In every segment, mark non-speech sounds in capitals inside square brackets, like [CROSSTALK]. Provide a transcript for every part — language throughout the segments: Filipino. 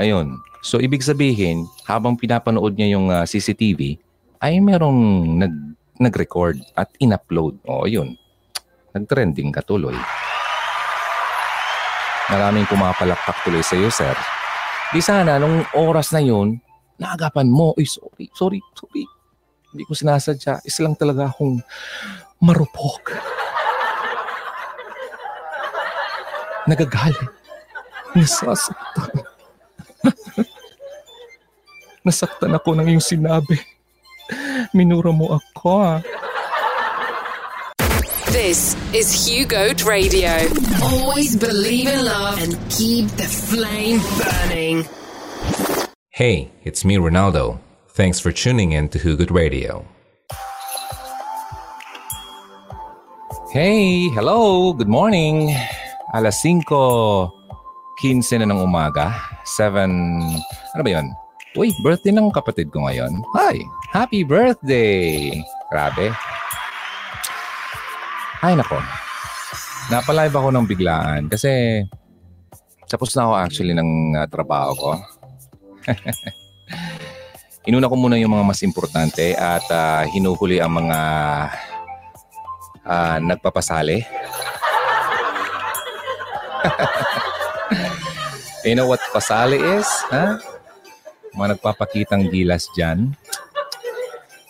Ayun. So, ibig sabihin, habang pinapanood niya yung uh, ah, CCTV, ay merong nag, nag-record at in-upload. O, yun. Nag-trending ka tuloy. Maraming pumapalakpak tuloy sa iyo, sir. Di sana, nung oras na yun, naagapan mo, ay sorry, sorry, sorry. Hindi ko sinasadya. Isa lang talaga akong marupok. [LAUGHS] Nagagalit. Nasasaktan. Nasaktan ako ng iyong sinabi. Minura mo ako ah. This is Hugo Radio. Always believe in love and keep the flame burning. Hey, it's me, Ronaldo. Thanks for tuning in to Hugo Radio. Hey, hello, good morning. Alas 5, 15 na ng umaga. 7, ano ba yun? Uy, birthday ng kapatid ko ngayon. Hi, happy birthday! Grabe, ay nako. Napalive ako ng biglaan kasi tapos na ako actually ng uh, trabaho ko. [LAUGHS] Inuna ko muna yung mga mas importante at uh, hinuhuli ang mga uh, nagpapasali. [LAUGHS] you know what pasali is? Ha? Mga nagpapakitang gilas dyan.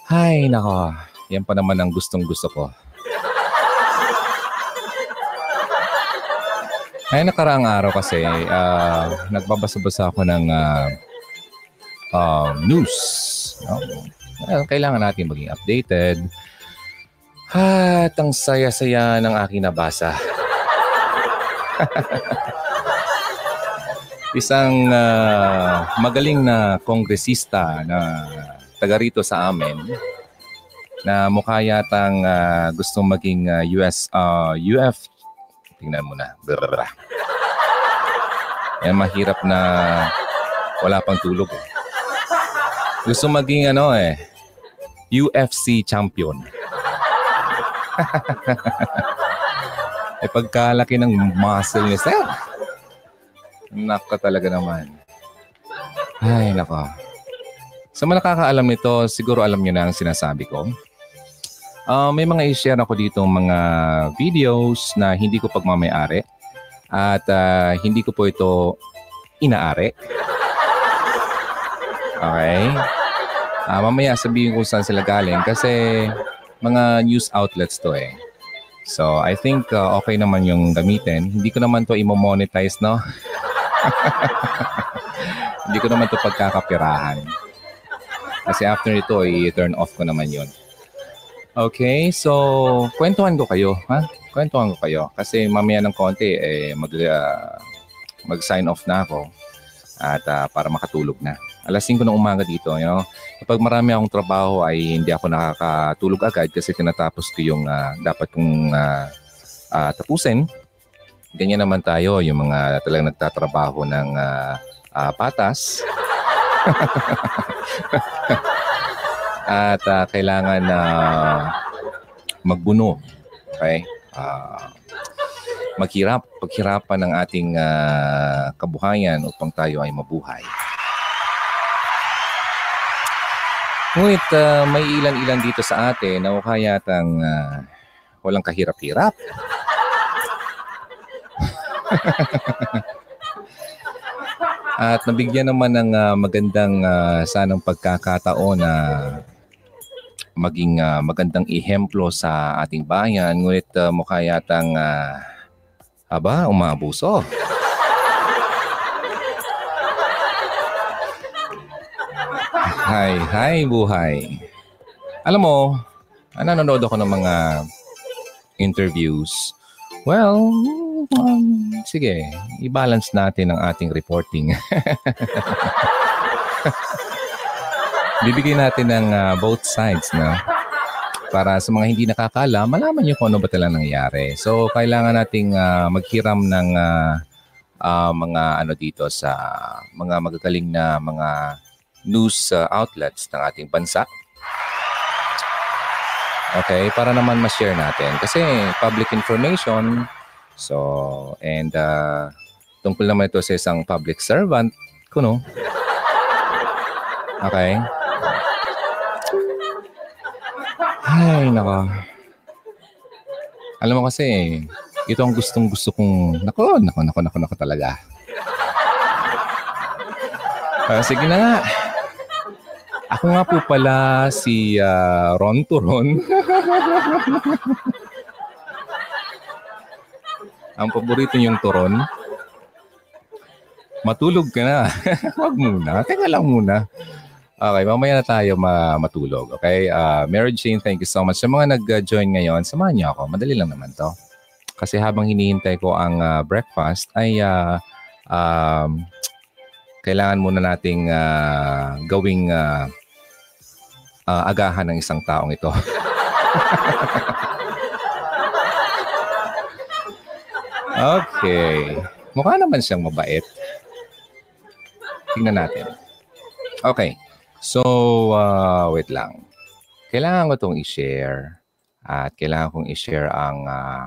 Hay, nako. Yan pa naman ang gustong gusto ko. Ay, nakaraang araw kasi, uh, nagbabasa-basa ako ng uh, uh, news. No? Kailangan natin maging updated. At ang saya-saya ng aking nabasa. [LAUGHS] Isang uh, magaling na kongresista na taga rito sa amin na mukha yatang uh, gustong maging uh, US uh, UF Tingnan mo na. Brrrra. Yan mahirap na wala pang tulog. Eh. Gusto maging ano eh, UFC champion. [LAUGHS] eh pagkalaki ng muscle ni Sir. Naka talaga naman. Ay, nako. Sa mga nakakaalam nito, siguro alam nyo na ang sinasabi ko. Uh, may mga i-share ako dito mga videos na hindi ko pagmamayari at uh, hindi ko po ito inaari. Okay? Uh, mamaya sabihin ko saan sila galing kasi mga news outlets to eh. So, I think uh, okay naman yung gamitin. Hindi ko naman to imo-monetize, no? [LAUGHS] [LAUGHS] hindi ko naman to pagkakapirahan. Kasi after ito, i-turn off ko naman yon. Okay, so kwentuhan ko kayo, ha? Kwentuhan ko kayo kasi mamaya ng konti eh mag uh, mag-sign off na ako at uh, para makatulog na. Alas 5 ng umaga dito, you know. Kapag marami akong trabaho ay hindi ako nakakatulog agad kasi tinatapos ko yung uh, dapat kong uh, uh, tapusin. Ganyan naman tayo, yung mga talagang nagtatrabaho ng uh, uh, patas. [LAUGHS] at uh, kailangan na uh, magbuno. Okay? Uh, maghirap, paghirapan ng ating uh, kabuhayan upang tayo ay mabuhay. Ngunit uh, may ilan-ilan dito sa atin na mukha yatang uh, walang kahirap-hirap. At nabigyan naman ng uh, magandang uh, sanang pagkakataon na maging uh, magandang ihemplo sa ating bayan. Ngunit uh, mukha yatang, uh, aba, umaabuso. Hi, hi buhay. Alam mo, nanonood ako ng mga interviews. Well, um, sige, i-balance natin ang ating reporting. [LAUGHS] bibigyan natin ng uh, both sides na para sa mga hindi nakakala, malaman niyo kung ano ba talaga nangyari. So, kailangan nating uh, maghiram ng uh, uh, mga ano dito sa mga magagaling na mga news uh, outlets ng ating bansa. Okay, para naman ma-share natin. Kasi public information, so, and uh, tungkol naman ito sa isang public servant, ko, no? Okay? Ay, nako. Alam mo kasi, ito ang gustong gusto kong, nako, nako, nako, nako, nako talaga. Uh, sige na nga. Ako nga po pala si uh, Ron Turon. [LAUGHS] ang paborito niyong turon. Matulog ka na. [LAUGHS] Huwag muna. Teka lang muna. Okay, mamaya na tayo ma- matulog. Okay? Uh, Mary Jane, thank you so much. Sa mga nag-join ngayon, samahan niyo ako. Madali lang naman to. Kasi habang hinihintay ko ang uh, breakfast, ay uh, um, kailangan muna nating uh, gawing uh, uh, agahan ng isang taong ito. [LAUGHS] okay. Mukha naman siyang mabait. Tingnan natin. Okay. So, uh, wait lang. Kailangan ko itong i-share. At kailangan kong i-share ang, uh,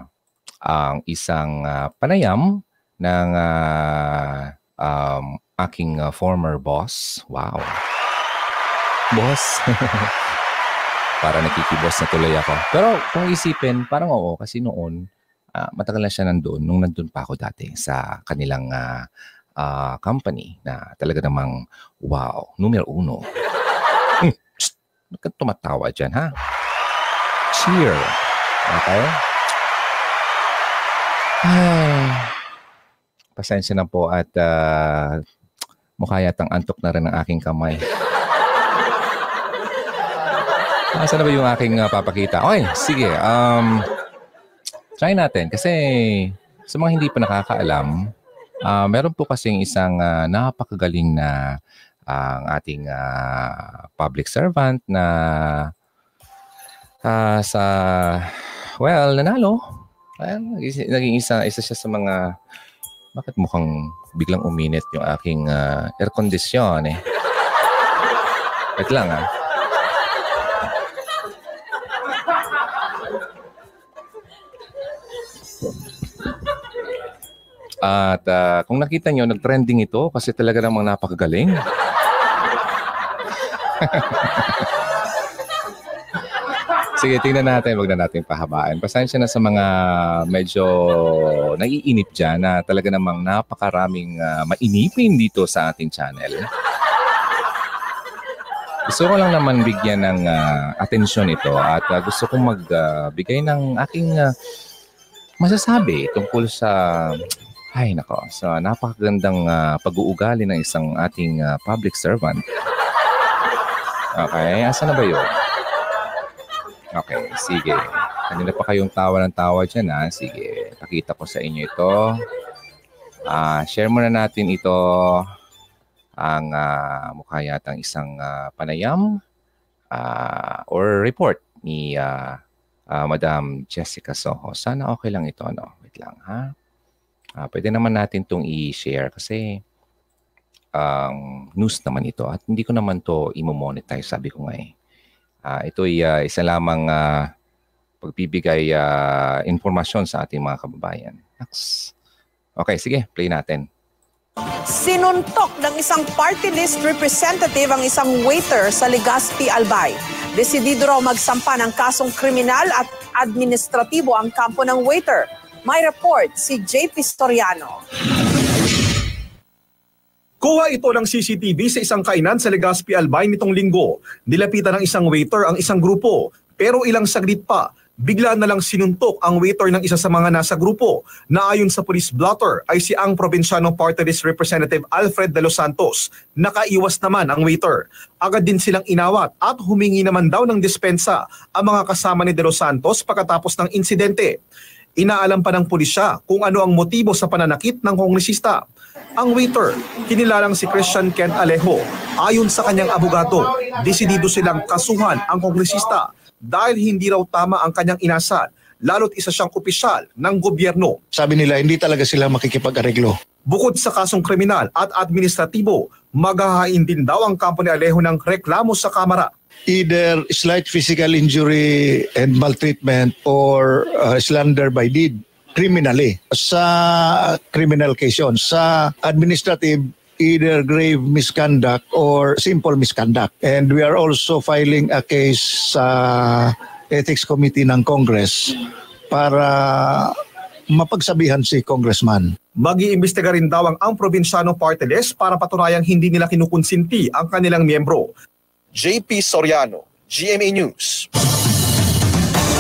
ang isang uh, panayam ng uh, um, aking uh, former boss. Wow. Boss. [LAUGHS] para nakikibos na tuloy ako. Pero kung isipin, parang oo. Kasi noon, uh, matagal na siya nandun. Nung nandun pa ako dati sa kanilang uh, uh, company na talaga namang, wow, numero uno. Hmm, Huwag kang tumatawa dyan, ha? Cheer. Okay? Ay, [SIGHS] pasensya na po at uh, mukha yatang antok na rin ang aking kamay. [LAUGHS] Asa na ba yung aking uh, papakita? Okay, sige. Um, try natin. Kasi sa mga hindi pa nakakaalam, uh, meron po kasing isang uh, napakagaling na ang uh, ating uh, public servant na uh, sa, well, nanalo. Well, naging isa, isa siya sa mga bakit mukhang biglang uminit yung aking uh, air condition eh? Wait lang ah. At uh, kung nakita nyo, nag-trending ito kasi talaga namang napakagaling. [LAUGHS] Sige, tingnan natin. Huwag na natin pahabaan. Pasensya na sa mga medyo naiinip dyan na talaga namang napakaraming uh, mainipin dito sa ating channel. Gusto ko lang naman bigyan ng uh, atensyon ito at uh, gusto kong magbigay uh, ng aking uh, masasabi tungkol sa ay nako, sa napakagandang uh, pag-uugali ng isang ating uh, public servant. Okay, asa na ba yun? Okay, sige. Kanina pa kayong tawa ng tawa dyan ha. Sige, pakita ko sa inyo ito. Uh, share muna natin ito ang uh, mukha yatang isang uh, panayam uh, or report ni uh, uh, Madam Jessica Soho. Sana okay lang ito. No? Wait lang ha. Uh, pwede naman natin itong i-share kasi um, news naman ito at hindi ko naman to imo-monetize sabi ko nga eh. Uh, ito ay uh, isa lamang uh, pagbibigay uh, informasyon sa ating mga kababayan. Okay, sige, play natin. Sinuntok ng isang party list representative ang isang waiter sa Legazpi, Albay. Desidido raw magsampa ng kasong kriminal at administratibo ang kampo ng waiter. May report si JP Storiano. Kuha ito ng CCTV sa isang kainan sa Legazpi Albay nitong linggo. Nilapitan ng isang waiter ang isang grupo. Pero ilang saglit pa, bigla na lang sinuntok ang waiter ng isa sa mga nasa grupo na ayon sa police blotter ay si ang probinsyano party representative Alfred de los Santos. Nakaiwas naman ang waiter. Agad din silang inawat at humingi naman daw ng dispensa ang mga kasama ni de los Santos pagkatapos ng insidente. Inaalam pa ng pulisya kung ano ang motibo sa pananakit ng kongresista. Ang waiter, kinilalang si Christian Kent Alejo, ayon sa kanyang abogado, desidido silang kasuhan ang kongresista dahil hindi raw tama ang kanyang inasal, lalo't isa siyang opisyal ng gobyerno. Sabi nila, hindi talaga sila makikipag-areglo. Bukod sa kasong kriminal at administratibo, maghahain din daw ang kampo ni Alejo ng reklamo sa Kamara. Either slight physical injury and maltreatment or uh, slander by deed criminally sa criminal case yun. Sa administrative, either grave misconduct or simple misconduct. And we are also filing a case sa Ethics Committee ng Congress para mapagsabihan si Congressman. Mag-iimbestiga rin daw ang ang probinsyano party list para patunayang hindi nila kinukonsinti ang kanilang miyembro. JP Soriano, GMA News.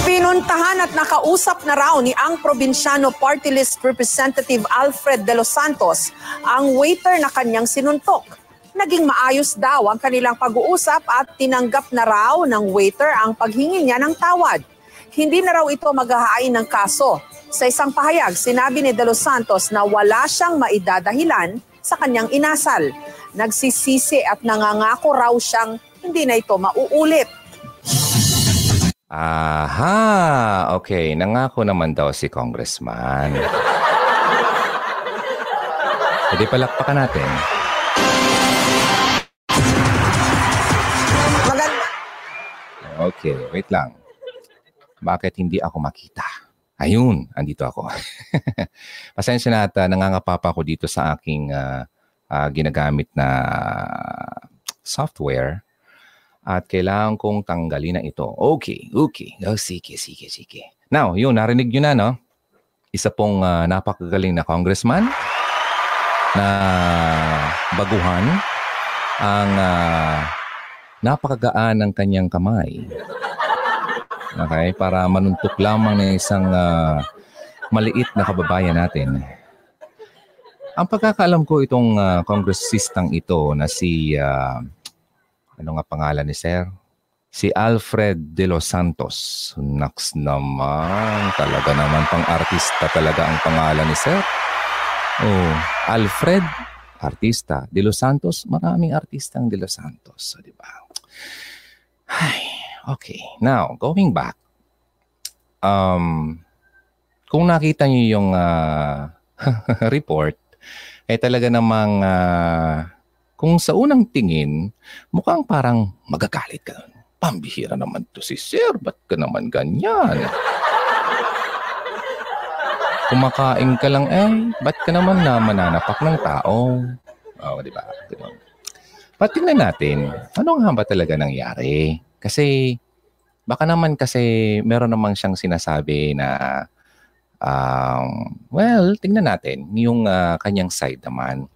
Pinuntahan at nakausap na raw ni ang probinsyano party list representative Alfred De Los Santos ang waiter na kanyang sinuntok. Naging maayos daw ang kanilang pag-uusap at tinanggap na raw ng waiter ang paghingi niya ng tawad. Hindi na raw ito maghahain ng kaso. Sa isang pahayag, sinabi ni De Los Santos na wala siyang maidadahilan sa kanyang inasal. Nagsisisi at nangangako raw siyang hindi na ito mauulit. Aha, okay. Nangako naman daw si Congressman. Pwede palakpakan natin. Maganda. Okay, wait lang. Bakit hindi ako makita? Ayun, andito ako. [LAUGHS] Pasensya na at uh, nangangapapa ako dito sa aking ah, ah, ginagamit na software at kailangan kong tanggalin na ito. Okay, okay. Oh, sige, sige, sige. Now, yun, narinig nyo na, no? Isa pong ah, napakagaling na congressman na baguhan ang ah, napakagaan ng kanyang kamay. Okay, para manuntok lamang ng isang ah, maliit na kababayan natin. Ang pagkakaalam ko itong ah, congressistang ito na si ah, ano nga pangalan ni Sir? Si Alfred De Los Santos. Naks naman. Talaga naman pang artista talaga ang pangalan ni Sir. Oh, Alfred, artista. De Los Santos, maraming artistang De Los Santos. So, di ba? Ay, okay. Now, going back. Um, kung nakita niyo yung ah, [LAUGHS] report, eh talaga namang ah, kung sa unang tingin, mukhang parang magagalit ka. Pambihira naman to si Sir. Ba't ka naman ganyan? Kumakain ka lang eh. Ba't ka naman na mananapak ng tao? Oo, di ba? But tingnan natin, ano nga ba talaga nangyari? Kasi, baka naman kasi meron namang siyang sinasabi na, um, well, tingnan natin yung ah, kanyang side naman.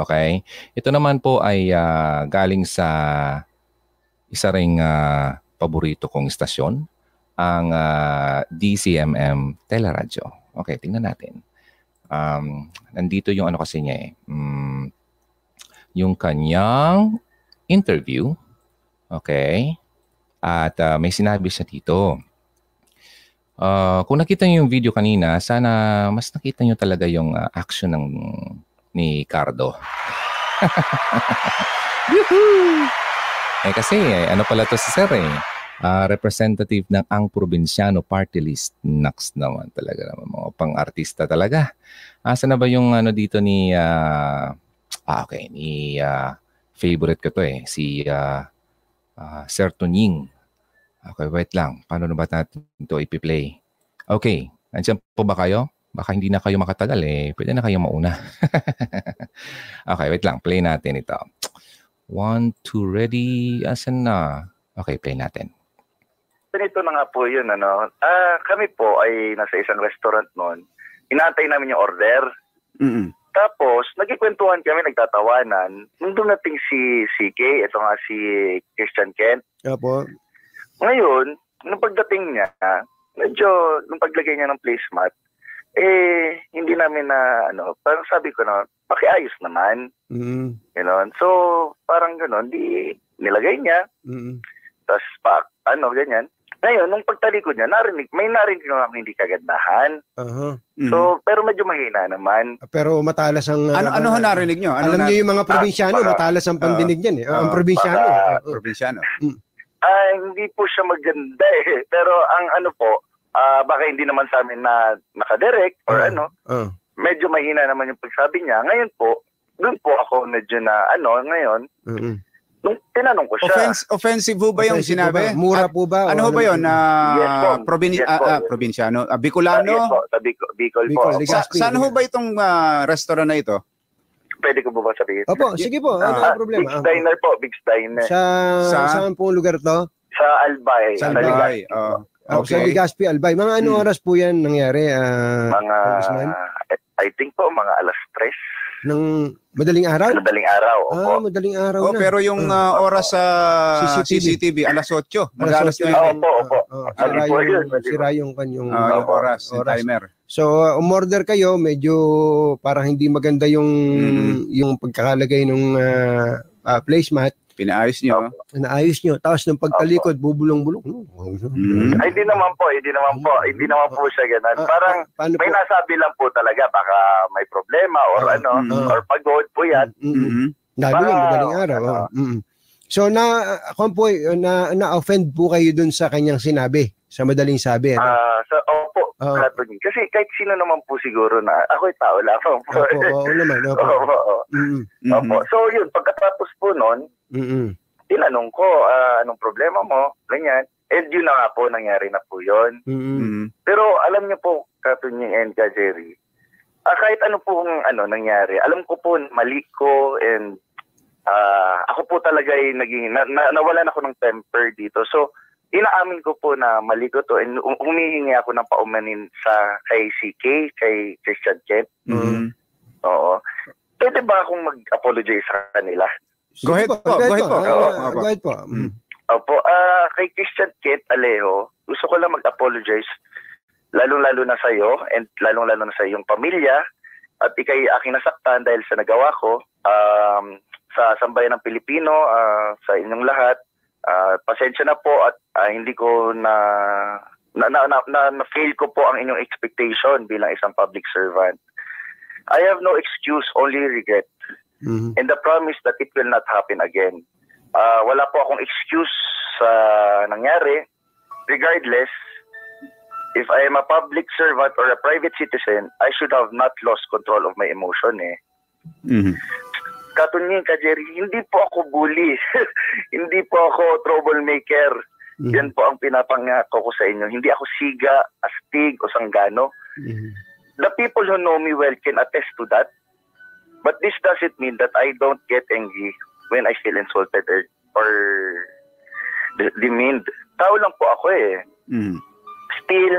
Okay? Ito naman po ay ah, galing sa isa ring ah, paborito kong istasyon, ang ah, DCMM Teleradyo. Okay, tingnan natin. Um, nandito yung ano kasi niya eh. mm, yung kanyang interview. Okay? At ah, may sinabi siya dito. Ah, kung nakita niyo yung video kanina, sana mas nakita niyo talaga yung ah, action ng ni Cardo. [LAUGHS] Eh kasi, eh, ano pala to si Sir eh. Ah, representative ng ang probinsyano party list. Naks naman talaga naman. Mga pang-artista talaga. Asa na ba yung ano dito ni... ah, ah, okay. Ni ah, favorite ko to eh. Si ah, ah, Sir Tunying. Okay, wait lang. Paano na ba natin ito ipi-play? Okay. Nandiyan po ba kayo? Baka hindi na kayo makatagal eh. Pwede na kayo mauna. [LAUGHS] okay, wait lang. Play natin ito. One, two, ready. Asan na? Okay, play natin. Ganito na nga po yun, ano. Ah, kami po ay nasa isang restaurant noon. Inaantay namin yung order. Mm-mm. Tapos, nagkikwentuhan kami, nagtatawanan. Nung dumating si CK, ito nga si Christian Kent. Opo. Ngayon, nung pagdating niya, medyo, nung paglagay niya ng placemat, eh, hindi namin na, ano, parang sabi ko na, pakiayos naman. Mm-mm. Ganon. So, parang ganon, di nilagay niya. Mm-mm. Tapos, pa, ano, ganyan. Ngayon, nung pagtalikod niya, narinig, may narinig naman hindi kagandahan. Aha. Mm. So, pero medyo mahina naman. Pero matalas ang... Ano ah, ano ho narinig nyo? Ano alam na- niyo yung mga probinsyano, baka- matalas ang pandinig niyan eh. ang ah, probinsyano. baka- eh. Oo. probinsyano. Ah, hindi po siya maganda eh. Pero ang ano po, ah, baka hindi naman sa amin na nakadirect or Ah. ano, Ah. medyo mahina naman yung pagsabi niya. Ngayon po, doon po ako medyo na ano, ngayon, Mm-mm. nung tinanong ko siya. Offense, offensive ho ba yung po sinabi? ba? Mura po ba? ano O ho ba yun? ano? Na Yes po. probin Yes ah, po. ah, probinsyano? Ah, Ah, Bicolano? yes po, sa Bicol, Bicol, Bicol, po. Sa, saan ho ba itong ah, restaurant na ito? Pwede ko ba ba sabihin? Opo, sige po. Ano Ah, ang problema? Big's Diner po, Big's Diner. Sa, Sa- saan pong lugar to? Sa Albay. Sa Sa Albay. Legazpi. Oh. Ah, Sa Okay. Legazpi, Albay. Mga anong Hmm. oras po yan nangyari, ah, Mga, Congressman? I think po, mga alas 3. Ng madaling araw? Madaling araw. Opo. Ah, madaling araw Oh, na. pero yung Ah. ah, oras sa CCTV. CCTV, alas 8. Mag-alas Alas 9. Ah, opo, opo. Oh, Ano sira po yung, yun? Ano sira yung kanyang Ah, yung oras, Oras. timer. So, uh, umorder kayo, medyo parang hindi maganda yung Mm. yung pagkakalagay ng uh, uh, placemat. Pinaayos nyo. Naayos nyo. Tapos nung pagtalikod, bubulong-bulong. Mm. Ay, hindi naman po, hindi naman po, hindi naman po siya ganun. Ah, Parang pa- paano may po? nasabi lang po talaga, baka may problema or Ah, ano, mm. or pagod po yan. Mm, mm. Mhm. Lalo yung Ah, madaling araw. ano. oh. So na ako po na na-offend po kayo dun sa kanyang sinabi, sa madaling sabi. Ano? Ah, so, opo, Oo. Anthony. Kasi kahit sino naman po siguro na, ako'y tao lamang po. Opo, oo naman. Opo. Opo. Mm, Mhm. Opo. So yun, pagkatapos po nun, mm, mm. tinanong ko, ah, anong problema mo? Ganyan. And yun na nga po, nangyari na po yun. Mm, mm. Mhm. Pero alam niyo po, Katunying and ka, Jerry, ah, kahit ano pong ano, nangyari, alam ko po mali ko and ah, ako po talaga ay naging, na, na, nawalan ako ng temper dito. So, inaamin ko po na mali ko to and hu- humihingi ako ng paumanin sa kay CK, kay Christian Kent. Mhm. Oo. Pwede ba akong mag-apologize sa kanila? Go ahead po, go ahead po. Go ahead po. Mm. Opo, ah kay Christian Kent Alejo, gusto ko lang mag-apologize lalong-lalo na sa iyo and lalong-lalo na sa iyong pamilya at ikay aking nasaktan dahil sa nagawa ko um, sa sambayan ng Pilipino, ah, sa inyong lahat. Ah, pasensya na po at ah, hindi ko na na, na, na, na, na-fail ko po ang inyong expectation bilang isang public servant. I have no excuse, only regret Mhm. and the promise that it will not happen again. Ah, wala po akong excuse sa nangyari. Regardless, if I am a public servant or a private citizen, I should have not lost control of my emotion eh. Mhm. Katunying ka, Jerry, hindi po ako bully. [LAUGHS] hindi po ako troublemaker. Mhm. Yan po ang pinapangako ko sa inyo. Hindi ako siga, astig o sanggano. Mhm. The people who know me well can attest to that. But this doesn't mean that I don't get angry when I feel insulted or, or de- demeaned. Tao lang po ako eh. Mhm. Still,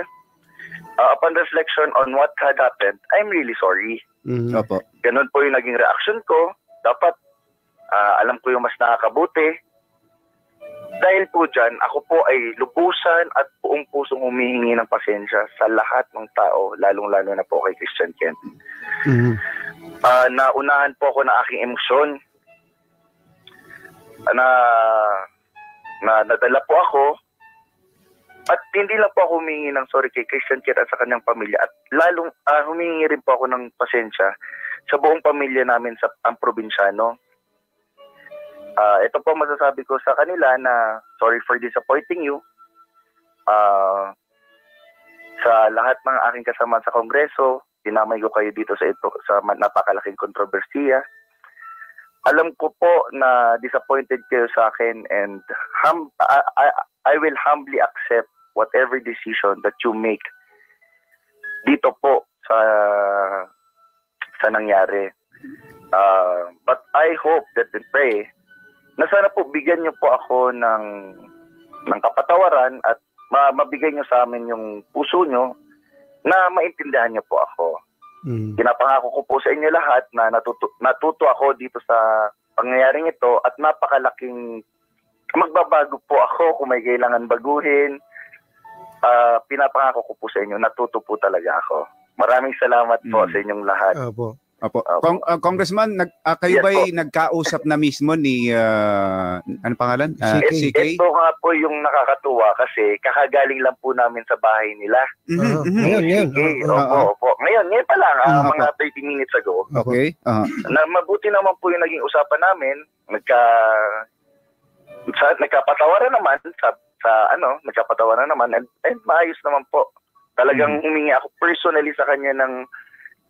uh, upon reflection on what had happened, I'm really sorry. Mhm. Opo. Ganun po yung naging reaction ko. Dapat, ah, alam ko yung mas nakakabuti. Dahil po dyan, ako po ay lubusan at buong pusong humihingi ng pasensya sa lahat ng tao, lalong-lalo na po kay Christian Kent. Mhm. Ah, naunahan po ako ng aking emosyon. Na na nadala po ako at hindi lang po ako humingi ng sorry kay Christian Kit at sa kanyang pamilya at lalong ah, humingi rin po ako ng pasensya sa buong pamilya namin sa ang probinsyano. Ah, ito po masasabi ko sa kanila na sorry for disappointing you. Ah, sa lahat ng aking kasama sa kongreso, dinamay ko kayo dito sa ito sa napakalaking kontrobersiya. Alam ko po na disappointed kayo sa akin and hum, I, I, I will humbly accept whatever decision that you make dito po sa sa nangyari. Uh, but I hope that and pray na sana po bigyan niyo po ako ng ng kapatawaran at ma- mabigay niyo sa amin yung puso niyo na maintindihan niyo po ako. Mhm. Pinapangako ko po sa inyo lahat na natuto, natuto ako dito sa pangyayaring ito at napakalaking magbabago po ako kung may kailangan baguhin. Ah, pinapangako ko po sa inyo, natuto po talaga ako. Maraming salamat po Mm. sa inyong lahat. Opo. Opo. Opo. Kong, ah, Congressman, nag, ah, kayo Yes ba'y nagkausap na mismo ni, ah, ano pangalan? Ah, CK. CK? Ito nga po yung nakakatuwa kasi kakagaling lang po namin sa bahay nila. Mhm, Ah, mhm. Ngayon, ngayon. Oo, oo. opo, opo. Ngayon, ngayon pa lang, Mm, mga 30 minutes ago. Okay. Ah. na mabuti naman po yung naging usapan namin. Nagka sa, nagkapatawaran naman sa sa ano, nagkapatawaran naman and, and maayos naman po. Talagang humingi ako personally sa kanya ng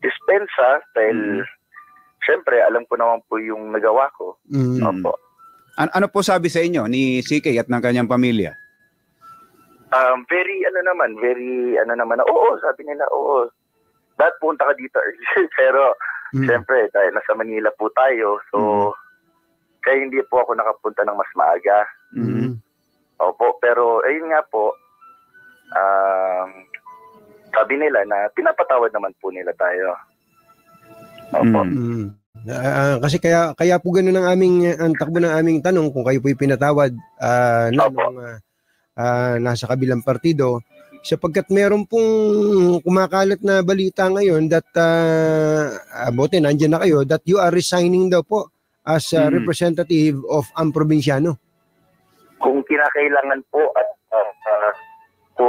dispensa dahil syempre alam ko naman po yung nagawa ko. Mm. Opo. An- ano po sabi sa inyo ni CK at ng kanyang pamilya? Um, very ano naman, very ano naman, oo, sabi nila, oo. Dad, punta ka dito early. [LAUGHS] Pero Mm. Siyempre, dahil nasa Manila po tayo, so kaya hindi po ako nakapunta ng mas maaga. Mm. Opo, pero ayun nga po, um, sabi nila na pinapatawad naman po nila tayo. Opo. Mm. Mm. Ah, kasi kaya kaya po ganun ang aming ang takbo ng aming tanong kung kayo po'y pinatawad ah, na nung, ah, ah, nasa kabilang partido sapagkat meron pong kumakalat na balita ngayon that uh, abote nandiyan na kayo that you are resigning daw po as a Mm. representative of ang probinsyano. Kung kinakailangan po at ah, ah,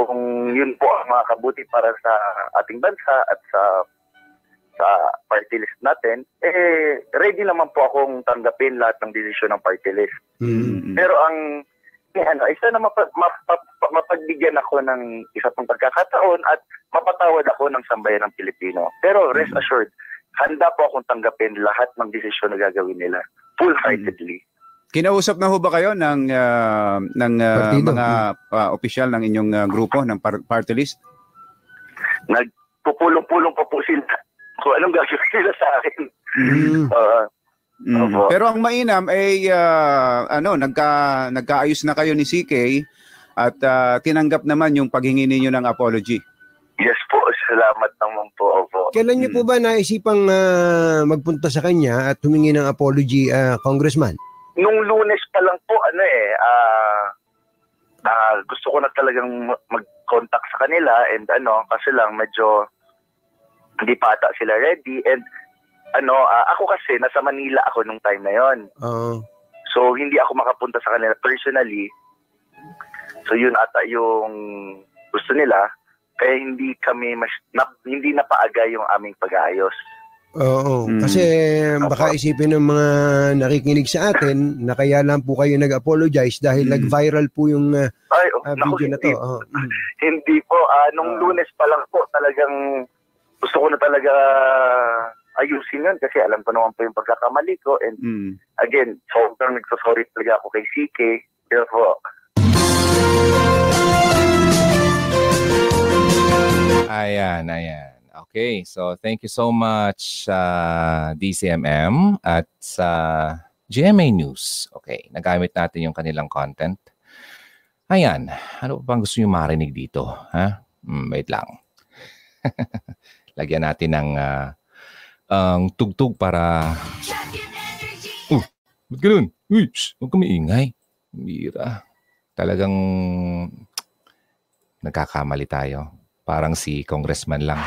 kung yun po ang makakabuti para sa ating bansa at sa sa party list natin, eh, ready naman po akong tanggapin lahat ng desisyon ng party list. Mm. Pero ang eh, ano, isa na mapa, mapa, mapagbigyan ako ng isa pang pagkakataon at mapatawad ako ng sambayan ng Pilipino. Pero rest assured, handa po akong tanggapin lahat ng desisyon na gagawin nila. Full-heartedly. Kinausap na ho ba kayo ng ah, ng Partido. mga ah, opisyal ng inyong ah, grupo ng par- party list? Nagpupulong-pulong pa po sila kung anong gagawin nila sa akin. Mm. Uh, Mm. Opo. Pero ang mainam ay ah, ano nagka nagkaayos na kayo ni CK at ah, tinanggap naman yung paghingi ninyo ng apology. yes po, salamat naman po. Opo. Kailan niyo po ba naisipang ah, magpunta sa kanya at humingi ng apology, ah, Congressman? Nung lunes pa lang po, ano eh, ah ah, gusto ko na talagang ma- mag-contact sa kanila and ano, kasi lang medyo hindi pa ata sila ready and ano, ah, ako kasi nasa Manila ako nung time na yon. Oo. So hindi ako makapunta sa kanila personally. So yun ata yung gusto nila. Kaya hindi kami mas na, hindi napaaga yung aming pag-aayos. Oo. Mm. Kasi baka isipin ng mga nakikinig sa atin na kaya lang po kayo nag-apologize dahil Mm. nag-viral po yung ah, Ay, oh, naku, video na to. hindi, Oo. Mm. hindi po. ah, nung Ah. lunes pa lang po talagang gusto ko na talaga ayusin yun kasi alam ko naman po yung pagkakamali ko and Mm. again, sobrang nagsasorry talaga ako kay CK. Pero po, Ayan, ayan. Okay, so thank you so much uh, DCMM at sa GMA News. Okay, nagamit natin yung kanilang content. Ayan, ano pa bang gusto nyo marinig dito? Ha? Hmm, wait lang. [LAUGHS] Lagyan natin ng ah, ang tugtog para... Uh, ba't ganun? Uy, huwag ka maingay. Bira. Talagang nagkakamali tayo. Parang si congressman lang.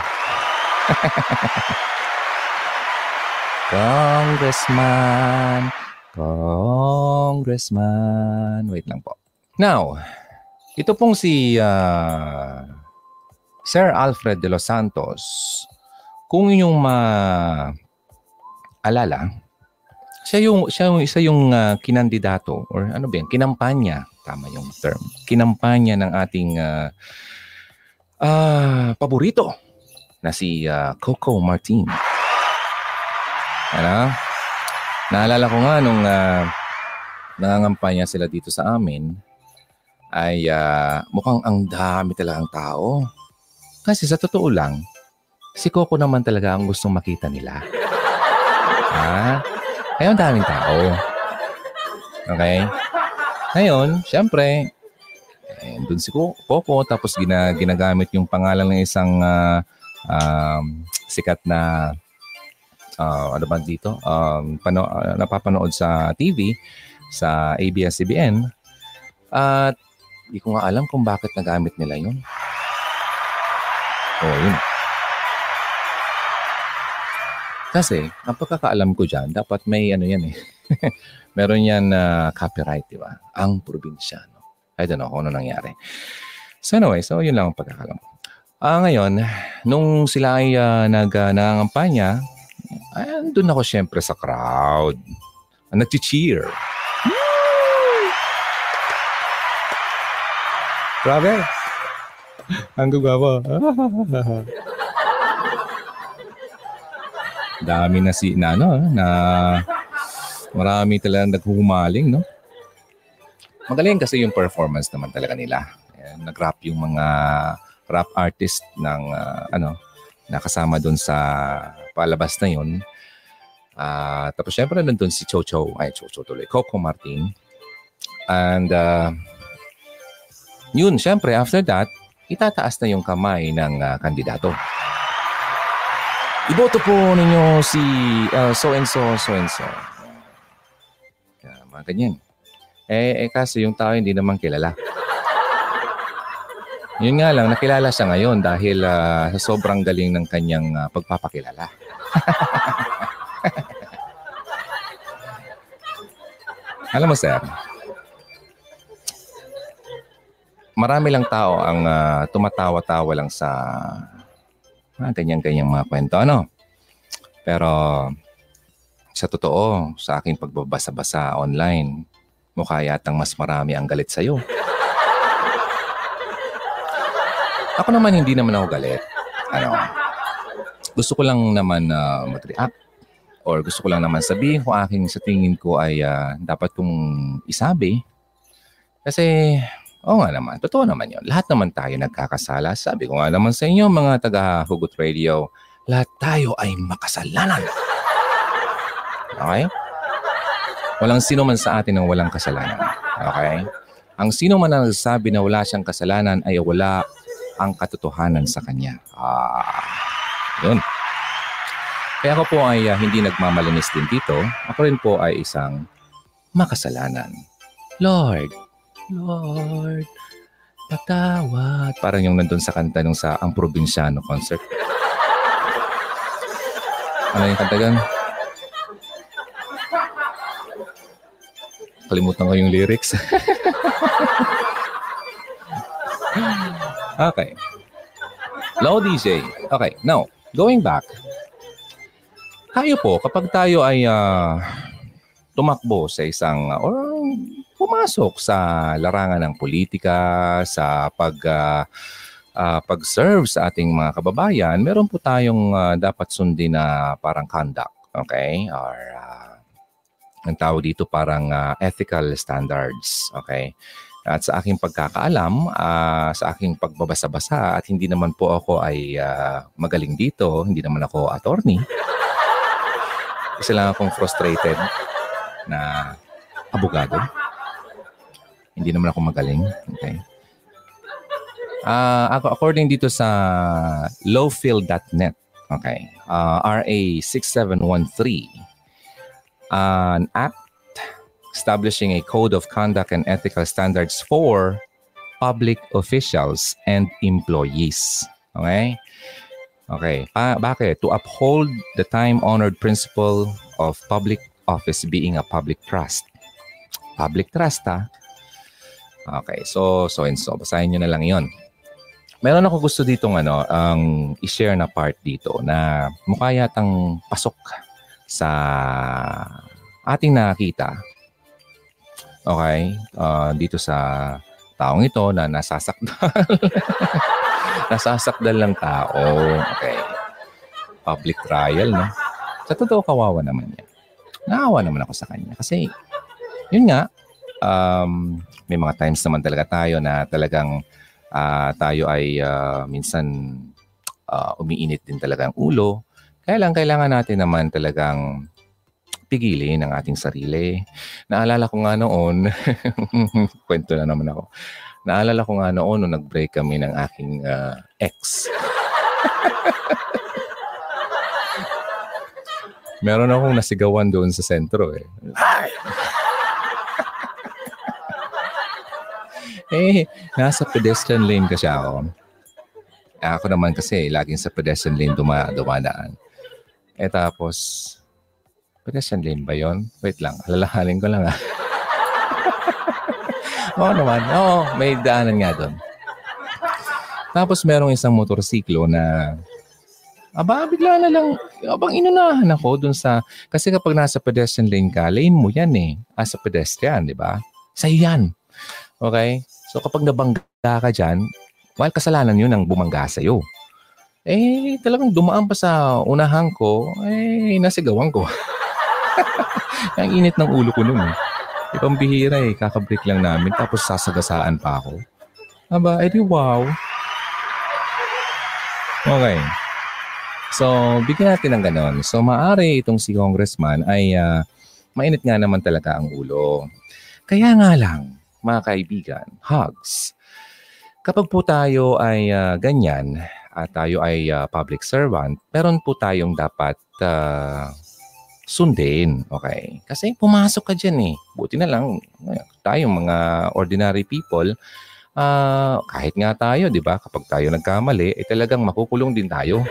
[LAUGHS] congressman, congressman. Wait lang po. Now, ito pong si ah, Sir Alfred de los Santos. Kung inyong ma-alala, siya yung, siya yung isa yung ah, kinandidato or ano ba yan, kinampanya, tama yung term, kinampanya ng ating ah, ah, paborito na si ah, Coco Martin. Ano? Naalala ko nga nung uh, nangangampanya sila dito sa amin ay ah, mukhang ang dami talagang tao. Kasi sa totoo lang, si Coco naman talaga ang gustong makita nila. Ha? Kaya ang daming tao. Okay? Ngayon, syempre, eh, doon si Co- Coco tapos gina, ginagamit yung pangalan ng isang ah, um, sikat na ah, ano ba dito? Um, pano, ah, napapanood sa TV sa ABS-CBN at hindi ko nga alam kung bakit nagamit nila yun. Oh, yun. Kasi, ang pagkakaalam ko dyan, dapat may ano yan eh. [LAUGHS] Meron yan na copyright, di ba? Ang probinsyano. I don't know kung ano nangyari. So anyway, so yun lang ang pagkakaalam ko. Ah, ngayon, nung sila ay uh, nag, uh, nangangampanya, andun ako syempre sa crowd. Ah, Nag-cheer. Grabe. Ang gagawin. [LAUGHS] Dami na si na ano, na marami talagang naghuhumaling, no? Magaling kasi yung performance naman talaga nila. Nag-rap yung mga rap artist ng ah, ano, nakasama doon sa palabas na yun. Ah, tapos syempre nandun si Chocho, ay Chocho tuloy, Coco Martin. And uh, yun, syempre after that, itataas na yung kamay ng ah, kandidato. Iboto po ninyo si uh, so and so, so and so. Kaya, mga ganyan. Eh, eh kasi yung tao hindi naman kilala. Yun nga lang, nakilala siya ngayon dahil ah, sa sobrang galing ng kanyang ah, pagpapakilala. [LAUGHS] Alam mo, sir, marami lang tao ang ah, tumatawa-tawa lang sa ah, ganyan-ganyang mga kwento, ano? Pero sa totoo, sa aking pagbabasa-basa online, mukha yatang mas marami ang galit sa'yo. Ako naman hindi naman ako galit. Ano, gusto ko lang naman na mag-react or gusto ko lang naman sabihin kung aking sa tingin ko ay ah, dapat kong isabi. Kasi, oo nga naman, totoo naman yon. Lahat naman tayo nagkakasala. Sabi ko nga naman sa inyo, mga taga-Hugot Radio, lahat tayo ay makasalanan. Okay? Walang sino man sa atin ang walang kasalanan. Okay? Ang sino man ang nagsasabi na wala siyang kasalanan ay wala ang katotohanan sa kanya. Ah, yun. Kaya ako po ay ah, hindi nagmamalinis din dito. Ako rin po ay isang makasalanan. Lord, Lord, patawad. Parang yung nandun sa kanta nung sa Ang Probinsyano concert. Ano yung kanta gan? Kalimutan ko yung lyrics. [LAUGHS] okay. Low DJ. Okay, now, going back. Tayo po, kapag tayo ay ah, tumakbo sa isang, or pumasok sa larangan ng politika, sa pag, ah, ah, pag-serve sa ating mga kababayan, meron po tayong ah, dapat sundin na parang conduct. Okay? Or ah, ang tawag dito parang ah, ethical standards. Okay? At sa aking pagkakaalam, ah, sa aking pagbabasa-basa at hindi naman po ako ay ah, magaling dito, hindi naman ako attorney. Isa lang akong frustrated na abogado. Hindi naman ako magaling. Okay. Ah, ako according dito sa lowfield.net, okay. ah, RA 6713 an act establishing a code of conduct and ethical standards for public officials and employees. Okay? Okay. Pa- bakit? To uphold the time-honored principle of public office being a public trust. Public trust, ha? Okay. So, so and so. Basahin nyo na lang yon. Meron ako gusto ditong ano, ang i-share na part dito na mukha yatang pasok sa ating nakita. Okay? Ah, dito sa taong ito na nasasakdal. [LAUGHS] nasasakdal lang tao. Okay. Public trial, no? Sa totoo, kawawa naman niya. Naawa naman ako sa kanya. Kasi, yun nga, um, may mga times naman talaga tayo na talagang ah, tayo ay ah, minsan ah, umiinit din talaga ang ulo. Kaya lang, kailangan natin naman talagang pigilin ang ating sarili. Naalala ko nga noon, [LAUGHS] kwento na naman ako. Naalala ko nga noon nung nag-break kami ng aking ah, ex. [LAUGHS] Meron akong nasigawan doon sa sentro eh. eh, nasa pedestrian lane kasi ako. Ako naman kasi, laging sa pedestrian lane duma, dumadaan. Eh tapos, pedestrian lane ba yon? Wait lang, alalahanin ko lang ah. [LAUGHS] Oo naman, oo, may daanan nga doon. Tapos merong isang motorsiklo na Aba, bigla na lang, abang inunahan ako dun sa, kasi kapag nasa pedestrian lane ka, lane mo yan eh, as a pedestrian, di ba? Sa'yo yan. Okay? So kapag nabangga ka dyan, while kasalanan yun ang bumangga sa'yo. Eh, talagang dumaan pa sa unahan ko, eh, nasigawan ko. [LAUGHS] [LAUGHS] ang init ng ulo ko nun eh. Ibang bihira eh, kakabreak lang namin, tapos sasagasaan pa ako. Aba, edi wow. Okay. So, bigyan natin ng ganon. So, maari itong si congressman ay uh, mainit nga naman talaga ang ulo. Kaya nga lang, mga kaibigan, hugs. Kapag po tayo ay uh, ganyan at tayo ay uh, public servant, meron po tayong dapat uh, sundin. Okay? Kasi pumasok ka dyan eh. Buti na lang, tayong mga ordinary people, uh, kahit nga tayo, di ba, kapag tayo nagkamali, eh talagang makukulong din tayo.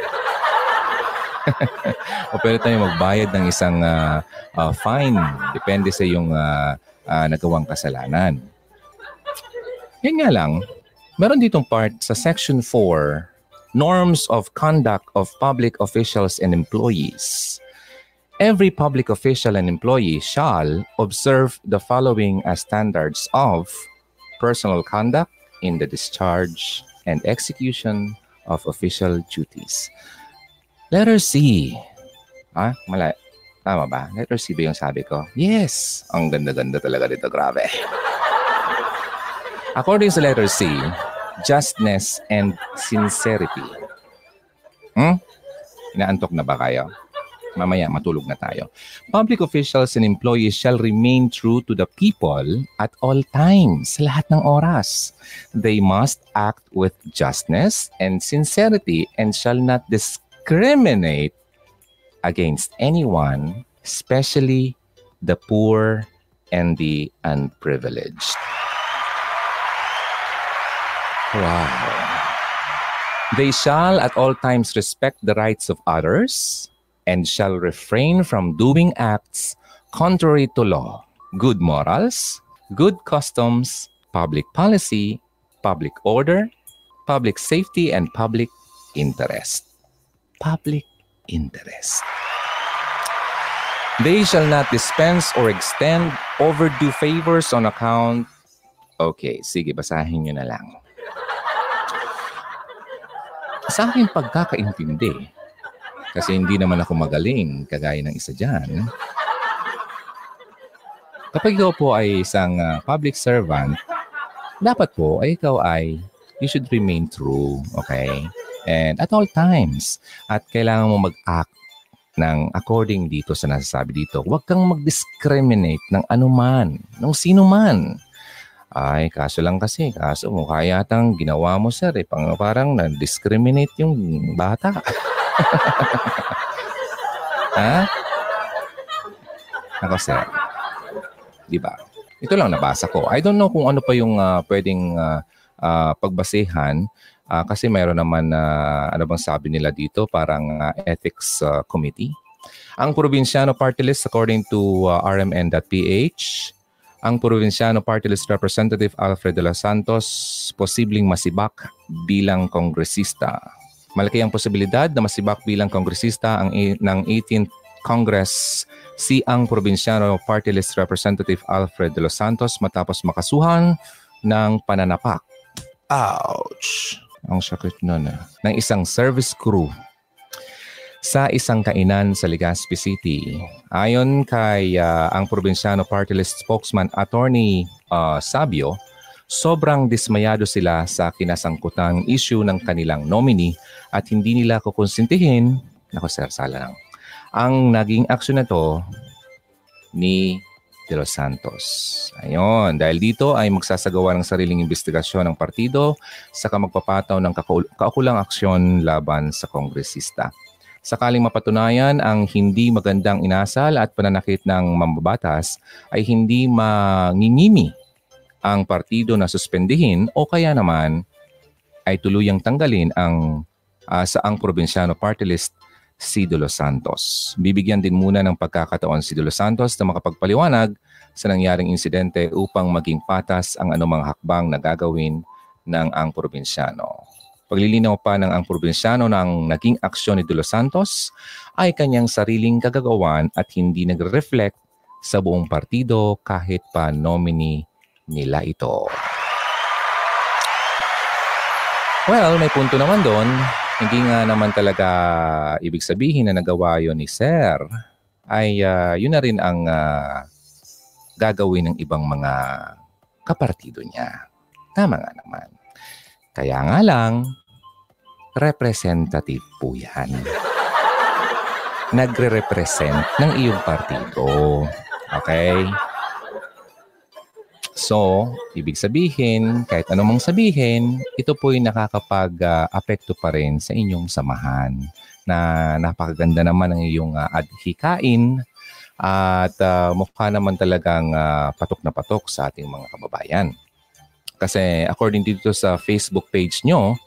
[LAUGHS] o pwede tayo magbayad ng isang uh, uh, fine. Depende sa yung uh, uh, nagawang kasalanan. Yan nga lang, meron ditong part sa Section 4, Norms of Conduct of Public Officials and Employees. Every public official and employee shall observe the following as standards of personal conduct in the discharge and execution of official duties. Letter C. Ah, mala. Tama ba? Letter C ba yung sabi ko? Yes. Ang ganda-ganda talaga dito. Grabe. [LAUGHS] According sa letter C, justness and sincerity. Hmm? Inaantok na ba kayo? Mamaya matulog na tayo. Public officials and employees shall remain true to the people at all times, lahat ng oras. They must act with justness and sincerity and shall not discriminate against anyone, especially the poor and the unprivileged. Wow. They shall at all times respect the rights of others and shall refrain from doing acts contrary to law, good morals, good customs, public policy, public order, public safety, and public interest public interest. They shall not dispense or extend overdue favors on account. Okay, sige, basahin nyo na lang. Sa aking pagkakaintindi, kasi hindi naman ako magaling, kagaya ng isa dyan, kapag ikaw po ay isang uh, public servant, dapat po ay ikaw ay, you should remain true, okay? And at all times. At kailangan mo mag-act ng according dito sa nasasabi dito. Huwag kang mag-discriminate ng anuman, ng sino man. Ay, kaso lang kasi, kaso mo kaya yatang ginawa mo sir, eh, pang, parang na-discriminate yung bata. [LAUGHS] ha? Ako sir, di? Ito lang nabasa ko. I don't know kung ano pa yung uh, pwedeng uh, uh, pagbasehan Uh, kasi mayroon naman na uh, ano bang sabi nila dito parang uh, ethics uh, committee. Ang Provinciano Party List according to uh, rmn.ph, ang Provinciano Party List Representative Alfred de los Santos posibleng masibak bilang kongresista. Malaki ang posibilidad na masibak bilang kongresista ang ng 18th Congress si ang Provinciano Party List Representative Alfred de los Santos matapos makasuhan ng pananapak. Ouch! Ang sakit na na. Ng isang service crew sa isang kainan sa Legazpi City. Ayon kay uh, ang Provinciano Party List spokesman Attorney uh, Sabio, sobrang dismayado sila sa kinasangkutang issue ng kanilang nominee at hindi nila kukonsintihin, nako sir, sala lang, ang naging aksyon na to ni de los Santos. Ayon, dahil dito ay magsasagawa ng sariling investigasyon ng partido sa magpapataw ng kaukulang aksyon laban sa kongresista. Sakaling mapatunayan ang hindi magandang inasal at pananakit ng mambabatas ay hindi mangingimi ang partido na suspendihin o kaya naman ay tuluyang tanggalin ang uh, sa ang probinsyano party list si De Los Santos. Bibigyan din muna ng pagkakataon si De Los Santos na makapagpaliwanag sa nangyaring insidente upang maging patas ang anumang hakbang na gagawin ng ang probinsyano. Paglilinaw pa ng ang probinsyano ng naging aksyon ni De Los Santos ay kanyang sariling kagagawan at hindi nagre-reflect sa buong partido kahit pa nominee nila ito. Well, may punto naman doon hindi nga naman talaga ibig sabihin na nagawa yon ni Sir ay uh, yun na rin ang uh, gagawin ng ibang mga kapartido niya. Tama nga naman. Kaya nga lang, representative po yan. nagre-represent ng iyong partido. Okay? So, ibig sabihin, kahit anumang sabihin, ito po'y nakakapag-apekto pa rin sa inyong samahan na napakaganda naman ng iyong uh, adhikain at uh, mukha naman talagang uh, patok na patok sa ating mga kababayan. Kasi according dito sa Facebook page nyo,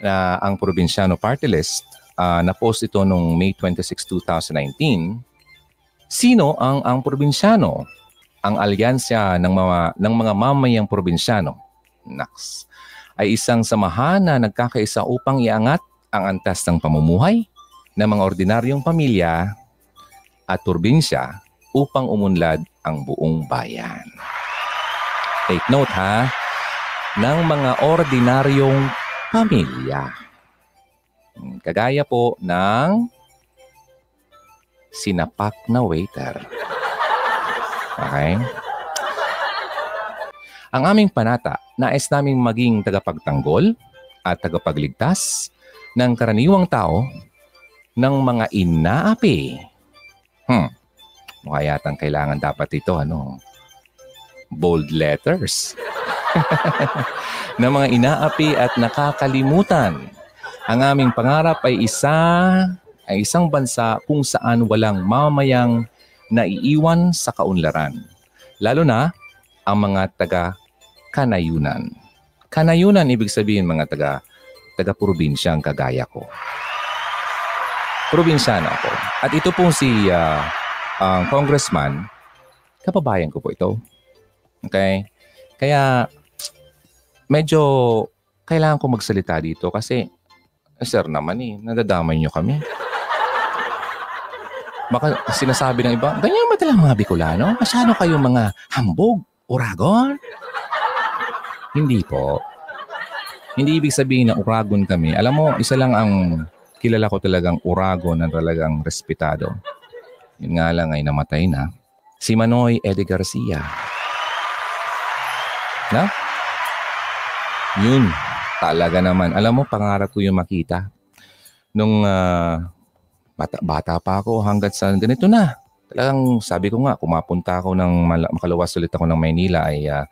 na uh, ang Probinsyano Party List, uh, na-post ito noong May 26, 2019, sino ang ang probinsyano? Ang alyansya ng mga, ng mga mamayang probinsyano, NAX, ay isang samahan na nagkakaisa upang iangat ang antas ng pamumuhay ng mga ordinaryong pamilya at probinsya upang umunlad ang buong bayan. Take note ha, ng mga ordinaryong pamilya. Kagaya po ng sinapak na waiter. Okay? Ang aming panata, nais naming maging tagapagtanggol at tagapagligtas ng karaniwang tao ng mga inaapi. Hmm. Mukha yatang kailangan dapat ito, ano, bold letters. [LAUGHS] ng mga inaapi at nakakalimutan. Ang aming pangarap ay isa ay isang bansa kung saan walang mamayang naiiwan sa kaunlaran, lalo na ang mga taga kanayunan. Ibig sabihin mga taga taga probinsya ang kagaya ko. Probinsyano ako. At ito pong si uh, uh, congressman, kababayan ko po ito. Okay? Kaya medyo kailangan ko magsalita dito kasi sir naman eh, nadadamay nyo kami. Baka sinasabi ng iba, ganyan ba talaga mga Bicolano? Masyado kayo mga hambog, uragon? Hindi po. Hindi ibig sabihin na uragon kami. Alam mo, isa lang ang kilala ko talagang uragon na talagang respetado. Yun nga lang ay namatay na. Si Manoy Eddie Garcia. Na? Yun. Talaga naman. Alam mo, pangarap ko yung makita. Nung uh, bata, bata pa ako hanggat sa ganito na. Talagang sabi ko nga, kumapunta ako ng makaluwas ulit ako ng Maynila ay uh,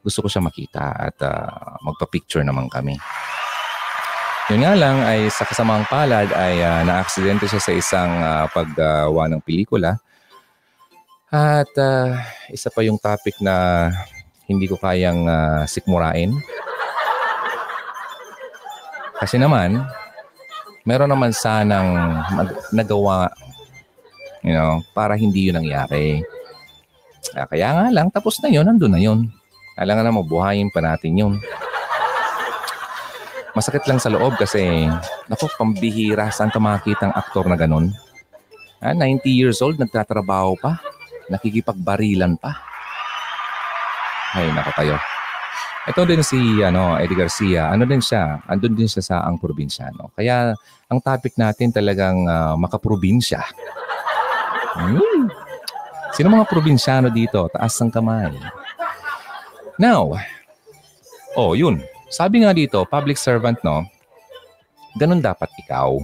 gusto ko siya makita at uh, magpa-picture naman kami. Yun nga lang ay sa kasamang palad ay uh, na-aksidente siya sa isang uh, paggawa ng pelikula. At uh, isa pa yung topic na hindi ko kayang uh, sikmurain. Kasi naman, meron naman sanang nagawa you know, para hindi yun nangyari. Ah, kaya nga lang, tapos na yun, nandun na yun. Kailangan na mabuhayin pa natin yun. Masakit lang sa loob kasi, naku, pambihira, saan ka makakita ang aktor na ganun? Ah, 90 years old, nagtatrabaho pa, nakikipagbarilan pa. Ay, nako kayo. Ito din si ano, Eddie Garcia, ano din siya, andun din siya sa ang probinsyano. Kaya ang topic natin talagang uh, makaprobinsya. Hmm. Sino mga probinsyano dito? Taas ng kamay. Now, oh yun. Sabi nga dito, public servant, no? Ganun dapat ikaw.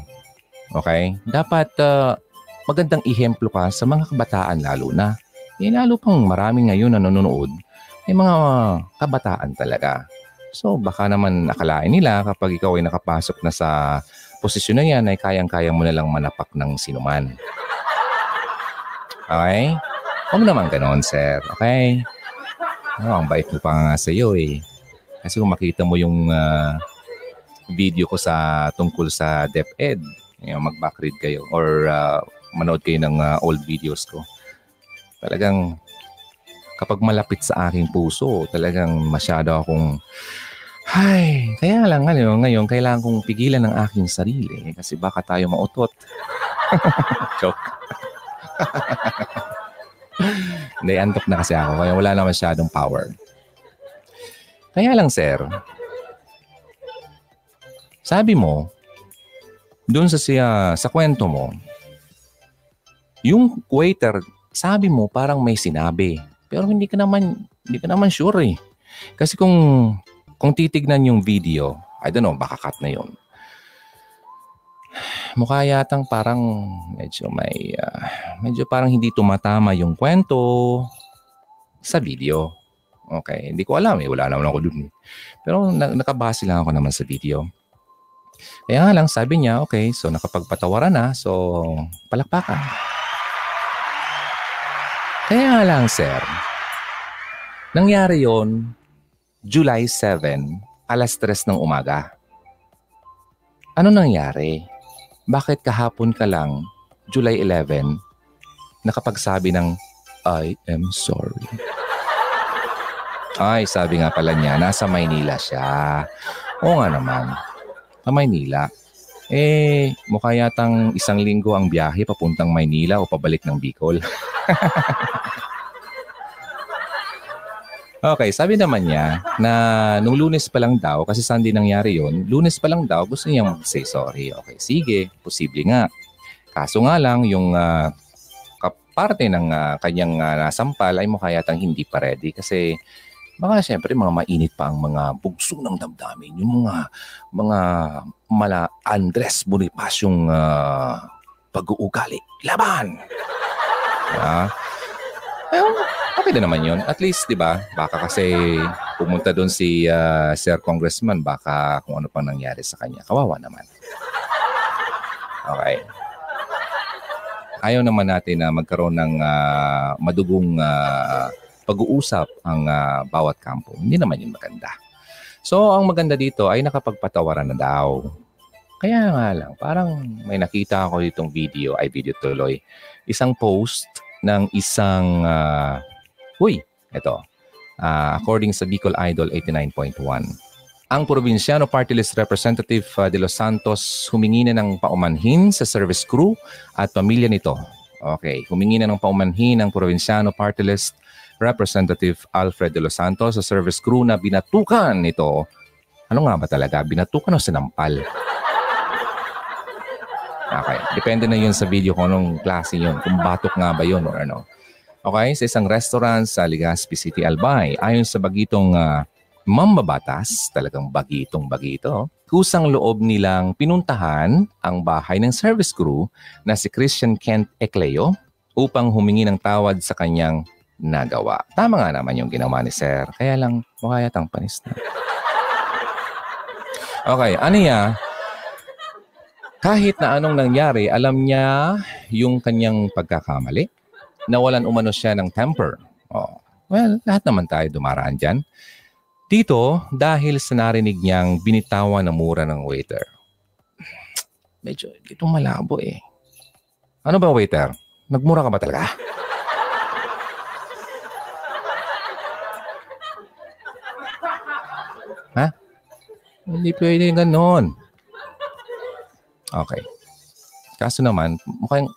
Okay? Dapat uh, magandang ihemplo ka sa mga kabataan lalo na. Eh, lalo pang marami ngayon na nanonood may mga kabataan talaga. So baka naman akalain nila kapag ikaw ay nakapasok na sa posisyon na yan ay kayang-kaya mo na lang manapak ng sinuman. Okay? Huwag naman ganon, sir. Okay? Oh, ang bait mo pa nga sa iyo eh. Kasi kung makita mo yung uh, video ko sa tungkol sa DepEd, yung mag-backread kayo or uh, manood kayo ng uh, old videos ko. Talagang kapag malapit sa aking puso, talagang masyado akong ay, kaya lang ano, ngayon kailangan kong pigilan ng aking sarili kasi baka tayo mautot. [LAUGHS] Joke. [LAUGHS] Hindi, antok na kasi ako kaya wala na masyadong power. Kaya lang sir, sabi mo, doon sa siya, sa kwento mo, yung waiter, sabi mo parang may sinabi pero hindi ka naman, hindi ka naman sure eh. Kasi kung, kung titignan yung video, I don't know, baka cut na yon. mukha yatang parang medyo may, ah, medyo parang hindi tumatama yung kwento sa video. Okay, hindi ko alam eh. Wala naman ako dun. eh. Pero na- nakabase lang ako naman sa video. Kaya nga lang, sabi niya, okay, so nakapagpatawaran na, so palakpakan. Kaya nga lang, sir, nangyari yon July 7, alas 3 ng umaga. Ano nangyari? Bakit kahapon ka lang, July 11, nakapagsabi ng, I am sorry. Ay, sabi nga pala niya, nasa Maynila siya. Oo nga naman, sa Maynila. Eh, mukha yatang isang linggo ang biyahe papuntang Maynila o pabalik ng Bicol. [LAUGHS] okay, sabi naman niya na nung lunes pa lang daw, kasi Sunday nangyari yon lunes pa lang daw gusto niya mag-say sorry. Okay, sige, posible nga. Kaso nga lang, yung ah, kaparte ng ah, kanyang ah, nasampal ay mukha yatang hindi pa ready kasi baka syempre mga mainit pa ang mga bugso ng damdamin, yung mga mga mala Andres Bonifaciong uh, pag-uugali. Laban! Ah. Ayun, okay na naman yun. At least, di ba, baka kasi pumunta doon si ah, Sir Congressman, baka kung ano pang nangyari sa kanya. Kawawa naman. Okay. Ayaw naman natin na magkaroon ng ah, madugong ah, pag-uusap ang ah, bawat kampo. Hindi naman yun maganda. So, ang maganda dito ay nakapagpatawaran na daw. Kaya nga lang, parang may nakita ako ditong video, ay video tuloy. Isang post ng isang, ah, uy, ito, ah, according sa Bicol Idol 89.1. Ang probinsyano party list representative ah, de Los Santos humingi na ng paumanhin sa service crew at pamilya nito. Okay, humingi na ng paumanhin ng probinsyano party list representative Alfred de Los Santos sa service crew na binatukan nito. Ano nga ba talaga? Binatukan o sinampal? Okay. Depende na yun sa video kung anong klase yun. Kung batok nga ba yun or ano. Okay. Sa isang restaurant sa Legazpi City, Albay, ayon sa bagitong uh, mambabatas, talagang bagitong bagito, kusang loob nilang pinuntahan ang bahay ng service crew na si Christian Kent Ecleo upang humingi ng tawad sa kanyang nagawa. Tama nga naman yung ginawa ni Sir. Kaya lang, mukha yatang panis na. Okay, ano niya? Kahit na anong nangyari, alam niya yung kanyang pagkakamali. Nawalan umano siya ng temper. Oh. Well, lahat naman tayo dumaraan dyan. Dito, dahil sa narinig niyang binitawan na mura ng waiter. Medyo, dito malabo eh. Ano ba waiter? Nagmura ka ba talaga? Hindi pwede ganon. Okay. Kaso naman, mukhang,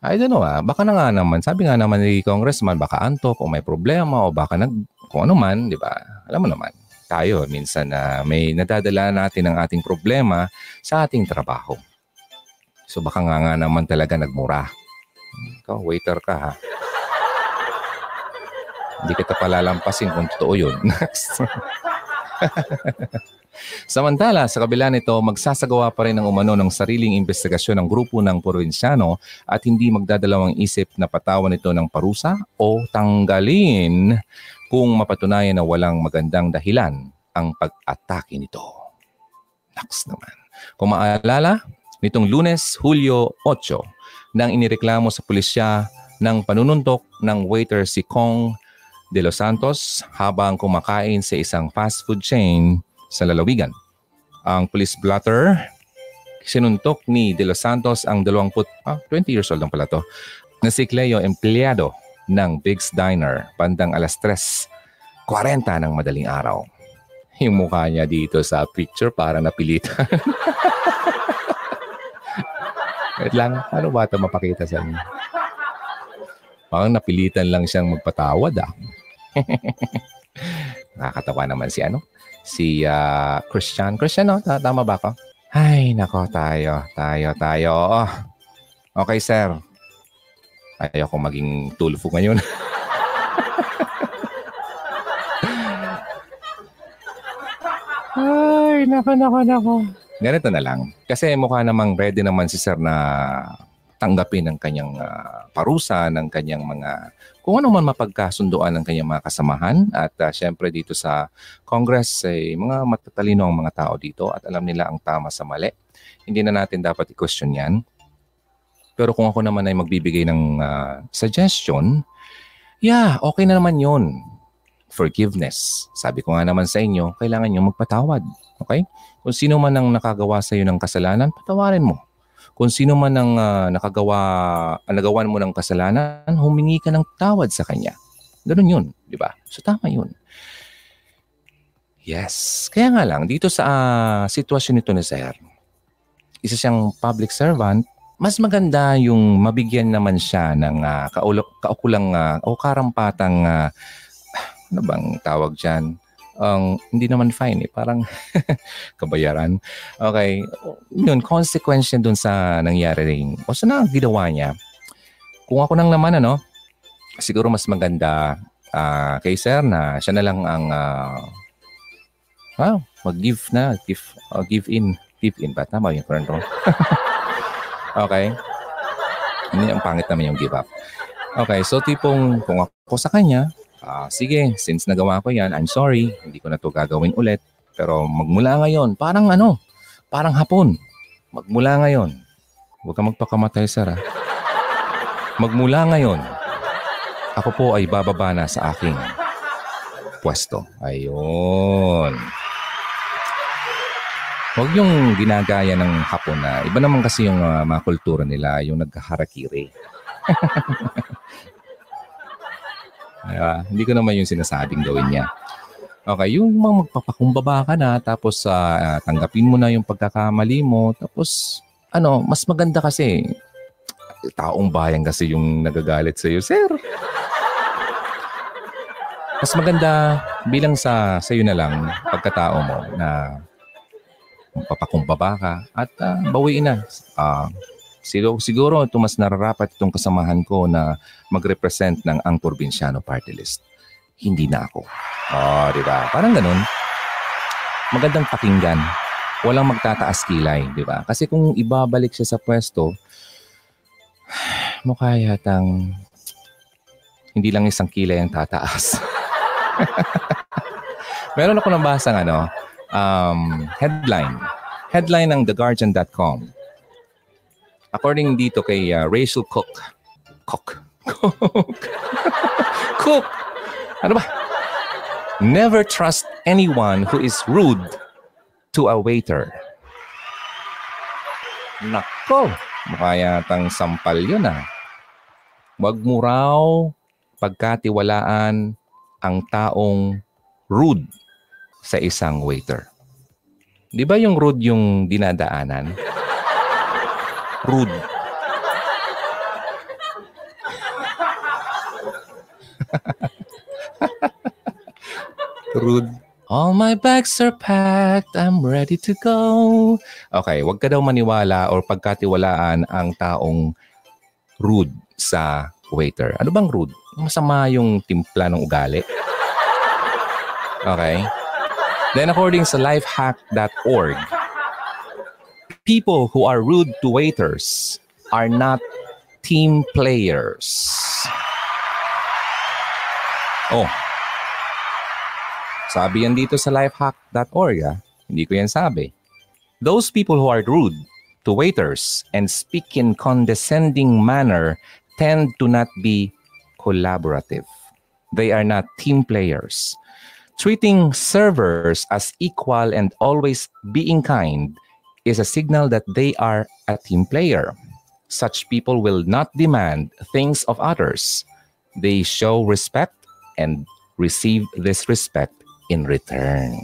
I don't know ah, baka na nga naman, sabi nga naman ni Congressman, baka antok o may problema o baka nag, kung ano man, di ba? Alam mo naman, tayo minsan na may nadadala natin ang ating problema sa ating trabaho. So baka nga nga naman talaga nagmura. Ikaw, waiter ka ha. Hindi kita palalampasin kung totoo yun. [LAUGHS] Next. [LAUGHS] Samantala, sa kabila nito, magsasagawa pa rin ng umano ng sariling investigasyon ng grupo ng Provinciano at hindi magdadalawang isip na patawan ito ng parusa o tanggalin kung mapatunayan na walang magandang dahilan ang pag-atake nito. Naks naman. Kung maalala, nitong lunes, Hulyo 8, nang inireklamo sa pulisya ng panununtok ng waiter si Kong de Los Santos habang kumakain sa isang fast food chain sa lalawigan. Ang police blotter, sinuntok ni De Los Santos ang 20, ah, 20 years old lang pala to, na si Cleo, empleyado ng Big's Diner, bandang alas 3.40 ng madaling araw. Yung mukha niya dito sa picture para napilitan. [LAUGHS] Wait lang, ano ba ito mapakita sa inyo? Parang napilitan lang siyang magpatawad ah. [LAUGHS] Nakakatawa naman si ano? Si uh, Christian. Christian, no? Tama ba ako? Ay, nako, tayo, tayo, tayo. Oh. Okay, sir. Ayaw ko maging tulfo ngayon. [LAUGHS] Ay, nako, nako, nako. ganito na lang. Kasi mukha namang ready naman si sir na tanggapin ang kanyang ah, parusa, ng kanyang mga kung ano man mapagkasunduan ng kanyang mga kasamahan. At ah, syempre dito sa Congress, ay mga matatalino ang mga tao dito at alam nila ang tama sa mali. Hindi na natin dapat i-question yan. Pero kung ako naman ay magbibigay ng ah, suggestion, yeah, okay na naman yun. Forgiveness. Sabi ko nga naman sa inyo, kailangan nyo magpatawad. Okay? Kung sino man ang nakagawa sa iyo ng kasalanan, patawarin mo. Kung sino man ang ah, nakagawa, ang nagawan mo ng kasalanan, humingi ka ng tawad sa kanya. Ganun yun, di ba? So tama yun. Yes. Kaya nga lang, dito sa ah, sitwasyon nito ni Sir, isa siyang public servant, mas maganda yung mabigyan naman siya ng uh, kaukulang uh, o karampatang ah, ano bang tawag dyan? Ang hindi naman fine eh, parang [LAUGHS] kabayaran. Okay, yun, consequence niya dun sa nangyari rin. O sa na ginawa niya. Kung ako nang naman ano, siguro mas maganda ah, kay sir na siya na lang ang ah, wow, mag-give na, give, uh, give in, give in ba? Tama yung current role. [LAUGHS] okay. Hindi, ang pangit naman yung give up. Okay, so tipong kung ako sa kanya, Ah, sige, since nagawa ko yan, I'm sorry, hindi ko na to gagawin ulit. Pero magmula ngayon, parang ano, parang hapon. Magmula ngayon, huwag ka magpakamatay. Ha? Magmula ngayon, ako po ay bababa na sa aking pwesto. Ayun. Huwag yung ginagaya ng hapon na iba naman kasi yung uh, mga kultura nila, yung naghaharakiri. [LAUGHS] Uh, hindi ko naman yung sinasabing gawin niya. Okay, yung mga magpapakumbaba ka na, tapos uh, tanggapin mo na yung pagkakamali mo, tapos ano, mas maganda kasi, taong bayan kasi yung nagagalit sa iyo, sir. Mas maganda bilang sa sa iyo na lang pagkatao mo na papakumbaba ka at uh, bawiin na. Uh, Siguro, siguro ito mas nararapat itong kasamahan ko na mag-represent ng ang probinsyano party list. Hindi na ako. Oh, di ba? Parang ganun. Magandang pakinggan. Walang magtataas kilay, di ba? Kasi kung ibabalik siya sa pwesto, [SIGHS] mukha yatang hindi lang isang kilay ang tataas. [LAUGHS] Meron ako nabasang ano, um, headline. Headline ng TheGuardian.com According dito kay uh, Rachel Cook. Cook. Cook. [LAUGHS] Cook. Ano ba? Never trust anyone who is rude to a waiter. Nako, mukha yatang sampal yun ah. Huwag mo raw pagkatiwalaan ang taong rude sa isang waiter. Di ba yung rude yung dinadaanan? Rude. Rude. All my bags are packed. I'm ready to go. Okay, wag ka daw maniwala or pagkatiwalaan ang taong rude sa waiter. Ano bang rude? Masama yung timpla ng ugali. Okay? Then according sa lifehack.org, people who are rude to waiters are not team players. Oh. Sabi yan dito sa lifehack.org ah. Hindi ko yan sabi. Those people who are rude to waiters and speak in condescending manner tend to not be collaborative. They are not team players. Treating servers as equal and always being kind is a signal that they are a team player. Such people will not demand things of others. They show respect and receive this respect in return.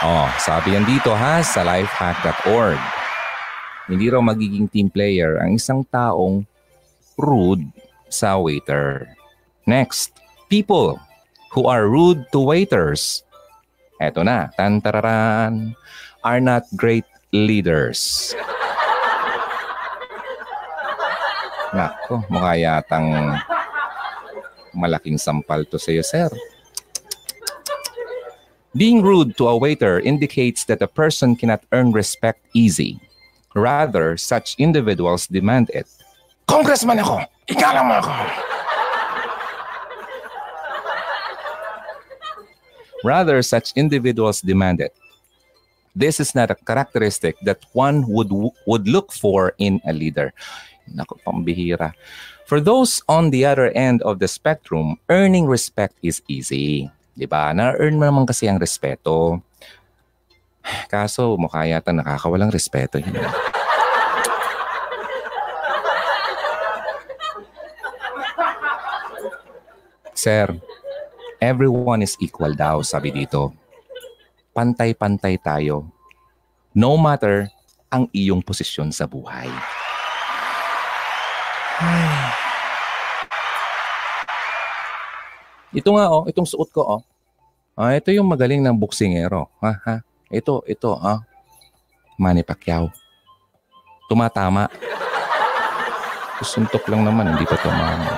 Oh, sabi yan dito ha sa lifehack.org. Hindi raw magiging team player ang isang taong rude sa waiter. Next, people who are rude to waiters Eto na, tantararan, are not great leaders. Nako, mukha yatang malaking sampal to sa'yo, sir. Being rude to a waiter indicates that a person cannot earn respect easy. Rather, such individuals demand it. Congressman ako! Ikala mo ako! Rather, such individuals demand it. This is not a characteristic that one would would look for in a leader. Nako, pambihira. For those on the other end of the spectrum, earning respect is easy. 'Di ba? Na-earn mo naman kasi ang respeto. Kaso mukha yata nakakawalang respeto yun. Sir, everyone is equal daw, sabi dito. Pantay-pantay tayo. No matter ang iyong posisyon sa buhay. Ito nga oh, itong suot ko oh. Ah, ito yung magaling ng boksingero. Ha, ha? Ito, ito, ha? Manny Pacquiao. Tumatama. Suntok lang naman, hindi pa tumama.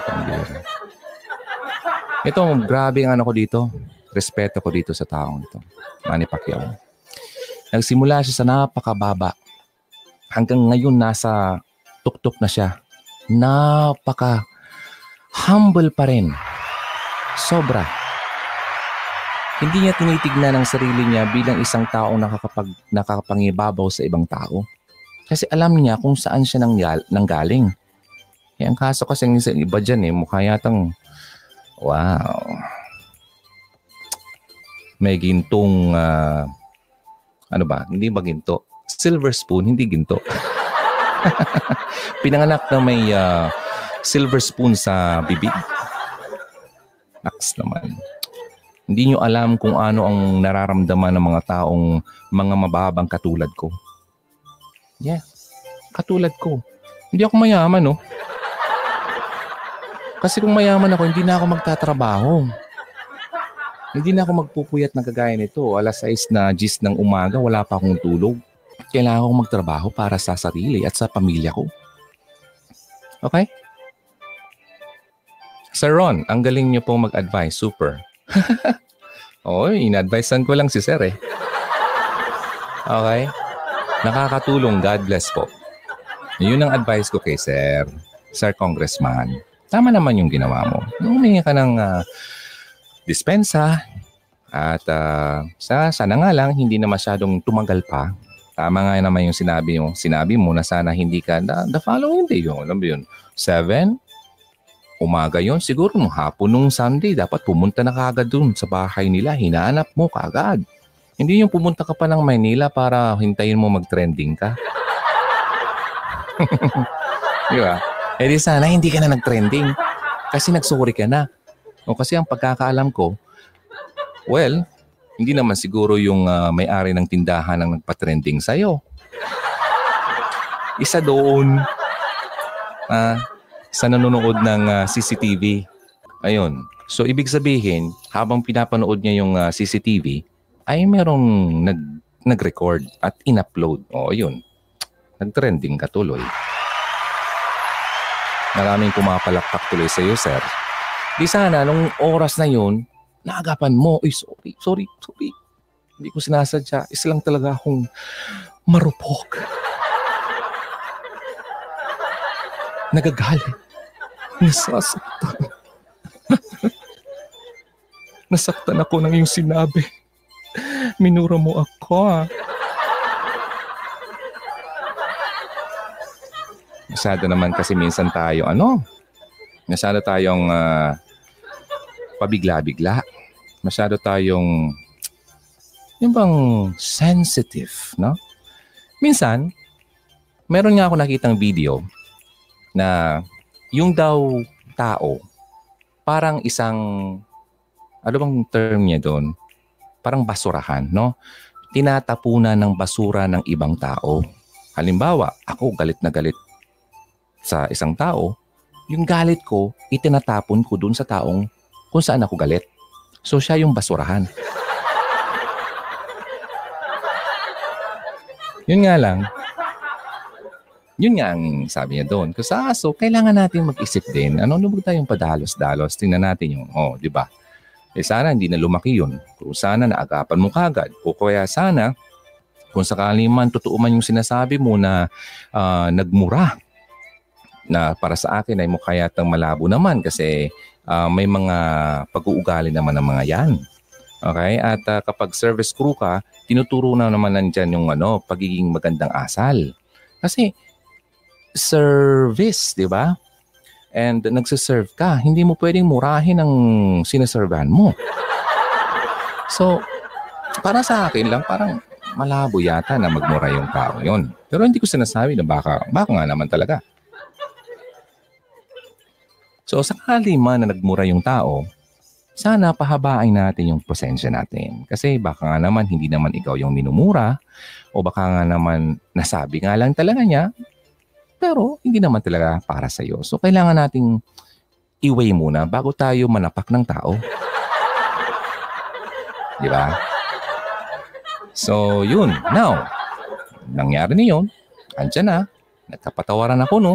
Ito, grabe ang ano ko dito. Respeto ko dito sa taong ito. Manny Pacquiao. Nagsimula siya sa napakababa. Hanggang ngayon nasa tuktok na siya. Napaka humble pa rin. Sobra. Hindi niya tinitignan ang sarili niya bilang isang taong nakakapag, nakakapangibabaw sa ibang tao. Kasi alam niya kung saan siya nanggal, nanggaling. Eh, ang kaso kasi ng iba dyan eh, mukha yatang, wow. May gintong, ah, ano ba, hindi ba ginto? Silver spoon, hindi ginto. [LAUGHS] Pinanganak na may ah, silver spoon sa bibig. Naks naman. Hindi nyo alam kung ano ang nararamdaman ng mga taong mga mababang katulad ko. Yeah, katulad ko. Hindi ako mayaman, no? Kasi kung mayaman ako, hindi na ako magtatrabaho. Hindi na ako magpupuyat na kagaya nito. Alas 6 na gis ng umaga, wala pa akong tulog. Kailangan akong magtrabaho para sa sarili at sa pamilya ko. Okay? Sir Ron, ang galing niyo pong mag-advise. Super. [LAUGHS] Oo, in-advisean ko lang si Sir eh. Okay? Nakakatulong. God bless po. Yun ang advice ko kay Sir. Sir Congressman. Tama naman yung ginawa mo. Humingi ka ng ah, dispensa at ah, sa, sana nga lang hindi na masyadong tumagal pa. Tama nga naman yung sinabi mo, sinabi mo na sana hindi ka the, the following day yun. Alam mo yun? Seven, umaga yon siguro nung hapon nung Sunday, dapat pumunta na kagad dun sa bahay nila. Hinahanap mo kagad. Hindi yung pumunta ka pa ng Maynila para hintayin mo mag-trending ka. [LAUGHS] Di ba? Eh di sana hindi ka na nag-trending. Kasi nagsorry ka na. O kasi ang pagkakaalam ko, well, hindi naman siguro yung ah, may-ari ng tindahan ang nagpa-trending sa'yo. Isa doon. Ah, sa nanonood ng ah, CCTV. Ayun. So ibig sabihin, habang pinapanood niya yung ah, CCTV, ay merong nag nag-record at in-upload. O yun. Nag-trending ka tuloy. Maraming pumapalakpak tuloy sa iyo, sir. Di sana, nung oras na yun, naagapan mo, Uy, sorry, sorry, sorry. Hindi ko sinasadya. Isa lang talaga akong marupok. [LAUGHS] Nagagalit. Nasasaktan. [LAUGHS] Nasaktan ako ng iyong sinabi. Minura mo ako ah. Masyado naman kasi minsan tayo, ano, masyado tayong ah, pabigla-bigla. Masyado tayong, yung bang sensitive, no? Minsan, meron nga ako nakitang video na yung daw tao, parang isang, ano bang term niya doon? Parang basurahan, no? Tinatapunan ng basura ng ibang tao. Halimbawa, ako galit na galit sa isang tao, yung galit ko, itinatapon ko dun sa taong kung saan ako galit. So siya yung basurahan. Yun nga lang, yun nga ang sabi niya doon. Kasi ah, so kailangan natin mag-isip din. Ano, ano ba tayong padalos-dalos? Tingnan natin yung, oh, di ba? Eh sana hindi na lumaki yun. Kung sana naagapan mo kagad. O kaya sana, kung sakali man totoo man yung sinasabi mo na ah, nagmura na para sa akin ay mukha yatang malabo naman kasi ah, may mga pag-uugali naman ng mga yan. Okay? At ah, kapag service crew ka, tinuturo na naman nandyan yung ano, pagiging magandang asal. Kasi service, di ba? And nagsiserve ka, hindi mo pwedeng murahin ang sinaservahan mo. So, para sa akin lang, parang malabo yata na magmura yung tao yon. Pero hindi ko sinasabi na baka, baka nga naman talaga. So, sakali man na nagmura yung tao, sana pahabain natin yung pasensya natin. Kasi baka nga naman hindi naman ikaw yung minumura o baka nga naman nasabi nga lang talaga niya pero hindi naman talaga para sa iyo. So kailangan nating i-weigh muna bago tayo manapak ng tao. [LAUGHS] Di ba? So yun. Now, nangyari na yun. Andiyan na. Nagkapatawaran ako, no?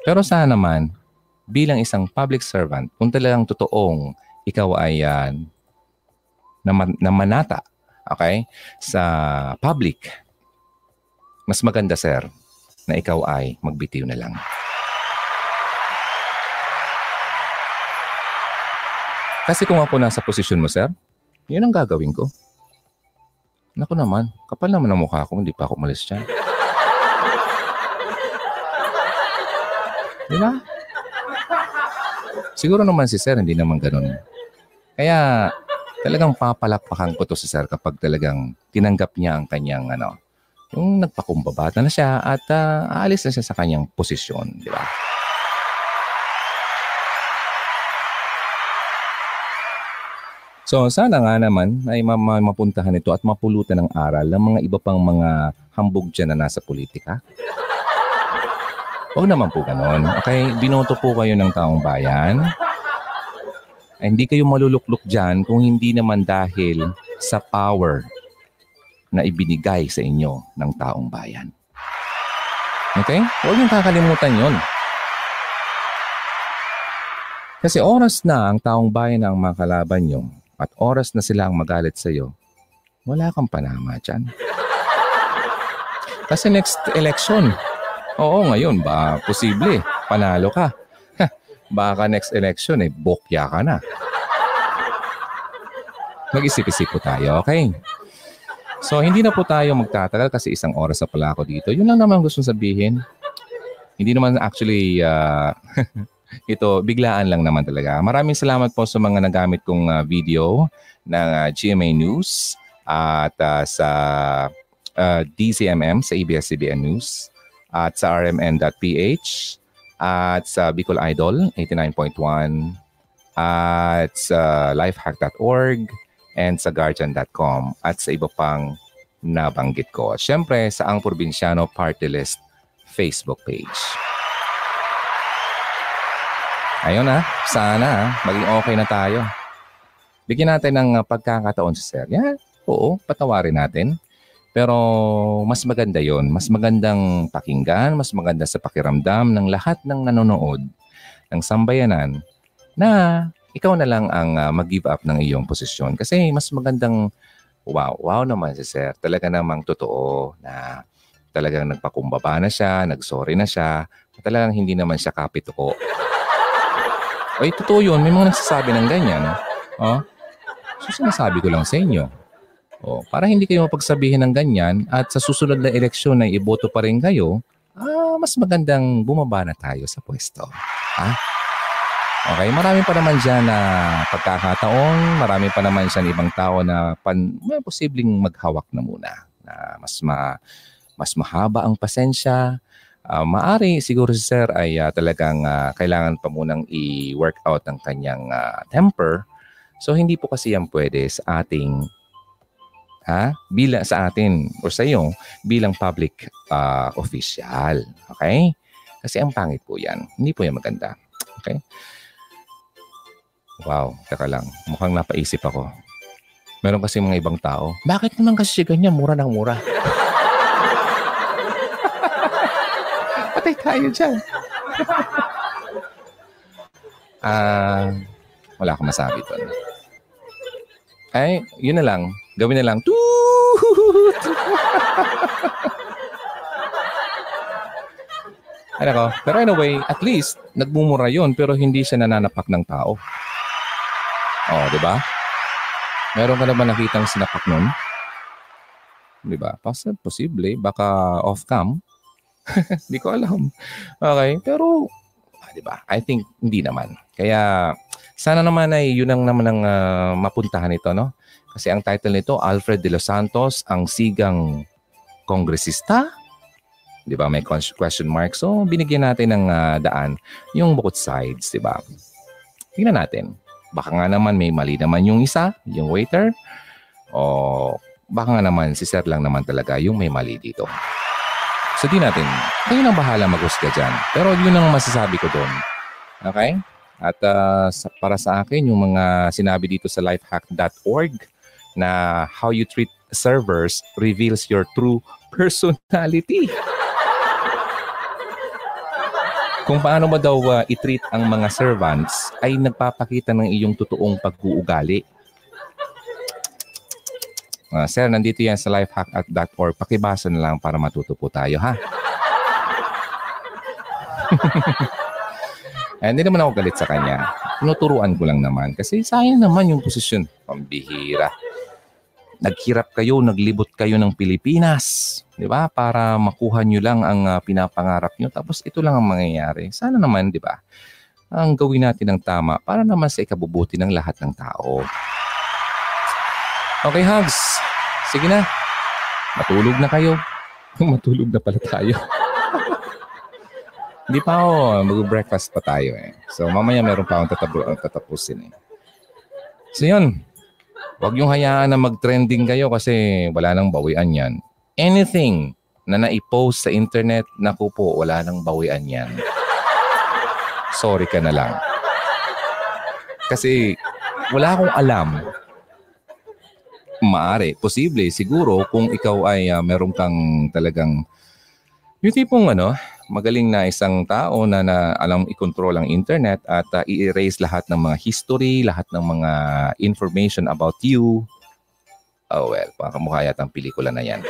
Pero sana naman, bilang isang public servant, kung talagang totoong ikaw ay uh, naman, namanata, okay, sa public, mas maganda, sir, na ikaw ay magbitiw na lang. Kasi kung ako nasa posisyon mo, sir, yun ang gagawin ko. Naku naman, kapal naman ang mukha ko, hindi pa ako umalis dyan. Di ba? Siguro naman si sir, hindi naman ganun. Kaya talagang papalakpakan ko to si sir kapag talagang tinanggap niya ang kanyang ano, yung nagpakumbabata na siya at uh, aalis na siya sa kanyang posisyon, di ba? So sana nga naman ay mapuntahan ito at mapulutan ng aral ng mga iba pang mga hambog dyan na nasa politika. Huwag naman po ganon. Okay, binoto po kayo ng taong bayan. Ay, hindi kayo maluluklok dyan kung hindi naman dahil sa power na ibinigay sa inyo ng taong bayan. Okay? Huwag niyong kakalimutan yon. Kasi oras na ang taong bayan ang makalaban nyo at oras na sila ang magalit sa iyo, wala kang panama dyan. Kasi next election, oo ngayon, ba posible, panalo ka. Baka next election, eh, bokya ka na. Mag-isip-isip po tayo, okay? So, hindi na po tayo magtatagal kasi isang oras na pala ako dito. Yun lang naman gusto sabihin. Hindi naman actually, uh, [LAUGHS] ito, biglaan lang naman talaga. Maraming salamat po sa mga nagamit kong uh, video ng uh, GMA News at uh, sa uh, DCMM, sa ABS-CBN News at sa rmn.ph at sa Bicol Idol 89.1 at sa lifehack.org and sa guardian.com at sa iba pang nabanggit ko. At syempre sa Ang Probinsyano Party List Facebook page. Ayun na, sana maging okay na tayo. Bigyan natin ng pagkakataon sa Sir. Yeah, oo, patawarin natin. Pero mas maganda yon, mas magandang pakinggan, mas maganda sa pakiramdam ng lahat ng nanonood ng sambayanan na ikaw na lang ang uh, mag-give up ng iyong posisyon. Kasi mas magandang, wow, wow naman si Sir. Talaga namang totoo na talagang nagpakumbaba na siya, nagsorry na siya, talagang hindi naman siya kapituko. Ay, totoo yun. May mga nagsasabi ng ganyan. Oh? So, sinasabi ko lang sa inyo. Oh, para hindi kayo mapagsabihin ng ganyan at sa susunod na eleksyon na iboto pa rin kayo, ah, mas magandang bumaba na tayo sa pwesto. Ha? Okay, marami pa naman dyan na pagkakataon, marami pa naman dyan ibang tao na pan, posibleng maghawak na muna. Na mas ma, mas mahaba ang pasensya. Uh, maari siguro si Sir ay uh, talagang uh, kailangan pa munang i-work out ang kanyang uh, temper. So hindi po kasi yan pwede sa ating ha, bila sa atin o sa iyo bilang public uh, official. Okay? Kasi ang pangit po yan. Hindi po yan maganda. Okay? Wow, teka lang. Mukhang napaisip ako. Meron kasi mga ibang tao. Bakit naman kasi ganyan? Mura ng mura. [LAUGHS] Patay tayo dyan. Ah, uh, wala akong masabi doon. Ay, yun na lang. Gawin na lang. Toot! Ay nako. Pero anyway, at least, nagmumura yon pero hindi siya nananapak ng tao. Oh, di ba? Meron ka na nakitang sinapak nun? Di ba? Pas- posible. Baka off-cam. [LAUGHS] Hindi ko alam. Okay. Pero, ah, di ba? I think hindi naman. Kaya, sana naman ay yun ang naman ang ah, mapuntahan ito, no? Kasi ang title nito, Alfred de los Santos, ang sigang kongresista. Di ba? May ques- question mark. So, binigyan natin ng ah, daan yung both sides, di ba? Tingnan natin. Baka nga naman may mali naman yung isa, yung waiter. O baka nga naman si sir lang naman talaga yung may mali dito. So di natin, kayo nang bahala maghusga dyan. Pero yun ang masasabi ko doon. Okay? At sa- para sa akin, yung mga sinabi dito sa lifehack.org na how you treat servers reveals your true personality. Kung paano mo daw ah, i-treat ang mga servants ay nagpapakita ng iyong totoong pag-uugali. Ah, sir, nandito yan sa lifehack.org. Pakibasa na lang para matuto po tayo, ha? [LAUGHS] Eh, hindi naman ako galit sa kanya. Tinuturuan ko lang naman. Kasi sayang naman yung posisyon. Pambihira. Naghirap kayo, naglibot kayo ng Pilipinas. Di ba? Para makuha nyo lang ang ah, pinapangarap nyo. Tapos ito lang ang mangyayari. Sana naman, di ba? Ang gawin natin ng tama para naman sa ikabubuti ng lahat ng tao. Okay, Hugs. Sige na. Matulog na kayo. [LAUGHS] Matulog na pala tayo. Hindi pa ako. Mag-breakfast pa tayo eh. So mamaya meron pa akong tatapu- tatapusin eh. So yun. Huwag yung hayaan na mag-trending kayo kasi wala nang bawian yan. Anything na naipost sa internet, naku po, wala nang bawian yan. Sorry ka na lang. Kasi wala akong alam Maari, posible, siguro kung ikaw ay ah, meron kang talagang yung tipong ano, magaling na isang tao na, na alam i-control ang internet at ah, i-erase lahat ng mga history, lahat ng mga information about you. Oh well, pakamukha yata ang pelikula na yan.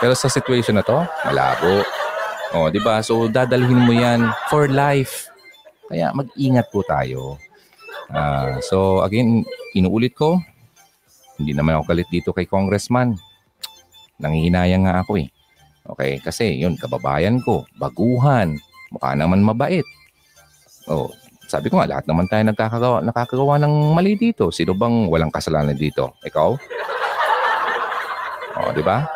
Pero sa situation na to, malabo. Oh, di ba? So dadalhin mo yan for life. Kaya mag-ingat po tayo. Ah, so again, inuulit ko, hindi naman ako galit dito kay congressman. Nangihinayang nga ako eh. Okay, kasi yun, kababayan ko, baguhan, mukha naman mabait. Oh, sabi ko nga, lahat naman tayo nagkakagawa, nakakagawa ng mali dito. Sino bang walang kasalanan dito? Ikaw? Oh, di ba?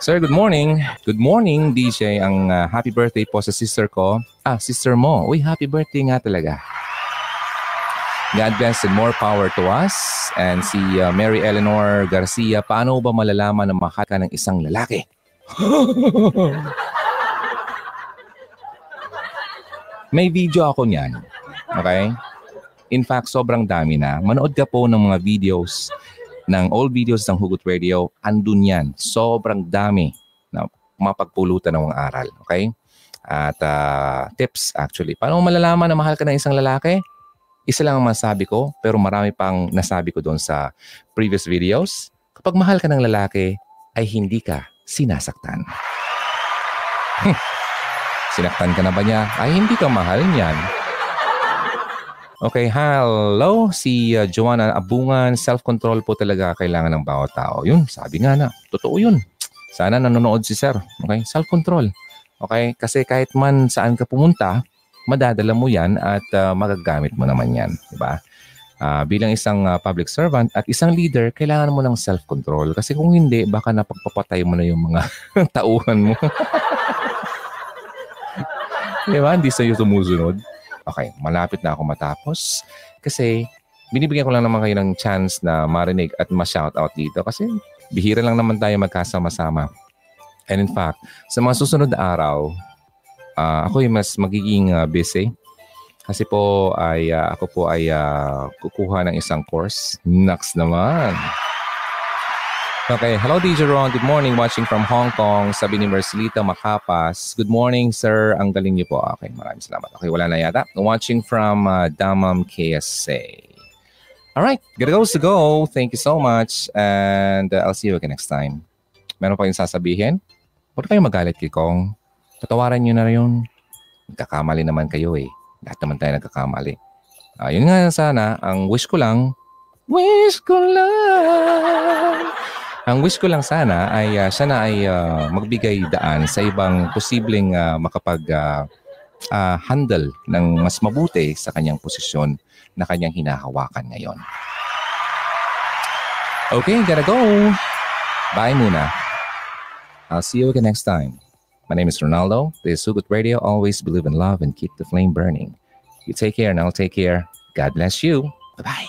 Sir, good morning. Good morning, DJ. Ang ah, happy birthday po sa sister ko. Ah, sister mo. Uy, happy birthday nga talaga. God bless and more power to us. And si uh, Mary Eleanor Garcia, paano ba malalaman na mahal ka ng isang lalaki? [LAUGHS] May video ako niyan. Okay? In fact, sobrang dami na. Manood ka po ng mga videos ng old videos ng Hugot Radio. Andun yan. Sobrang dami na mapagpulutan ng mga aral. Okay? At ah, tips actually. Paano mo malalaman na mahal ka ng isang lalaki? Isa lang ang masabi ko, pero marami pang nasabi ko doon sa previous videos. Kapag mahal ka ng lalaki, ay hindi ka sinasaktan. [LAUGHS] Sinaktan ka na ba niya? Ay hindi ka mahal niyan. Okay, hello. Si uh, Joanna Abungan, self-control po talaga kailangan ng bawat tao. Yun, sabi nga na. Totoo yun. Sana nanonood si sir. Okay, self-control. Okay, kasi kahit man saan ka pumunta, madadala mo yan at uh, magagamit mo naman yan. Diba? Ah, bilang isang ah, public servant at isang leader, kailangan mo ng self-control. Kasi kung hindi, baka napagpapatay mo na yung mga [LAUGHS] tauhan mo. [LAUGHS] Di ba? Hindi sa'yo sumusunod. Okay, malapit na ako matapos. Kasi binibigyan ko lang naman kayo ng chance na marinig at ma-shoutout dito. Kasi bihira lang naman tayo magkasama-sama. And in fact, sa mga susunod na araw, ah, ako yung mas magiging ah, busy. Kasi po ay ah, ako po ay ah, kukuha ng isang course. Next naman. Okay, hello DJ Ron. Good morning. Watching from Hong Kong. Sabi ni Mercelita Makapas. Good morning, sir. Ang galing niyo po. Okay, maraming salamat. Okay, wala na yata. Watching from uh, Damam KSA. All right, gotta go to go. Thank you so much. And uh, I'll see you again next time. Meron pa yung sasabihin? Huwag kayo magalit kay Kong. Patawaran nyo na yun. Nagkakamali naman kayo eh. Lahat naman tayo nagkakamali. Ayun nga sana, ang wish ko lang, wish ko lang. Ang wish ko lang sana ay uh, sana ay uh, magbigay daan sa ibang posibleng uh, makapag uh, uh, handle ng mas mabuti sa kanyang posisyon na kanyang hinahawakan ngayon. Okay, gotta go. Bye muna. I'll see you again next time. My name is Ronaldo. This is Sugut Radio. Always believe in love and keep the flame burning. You take care and I'll take care. God bless you. Bye-bye.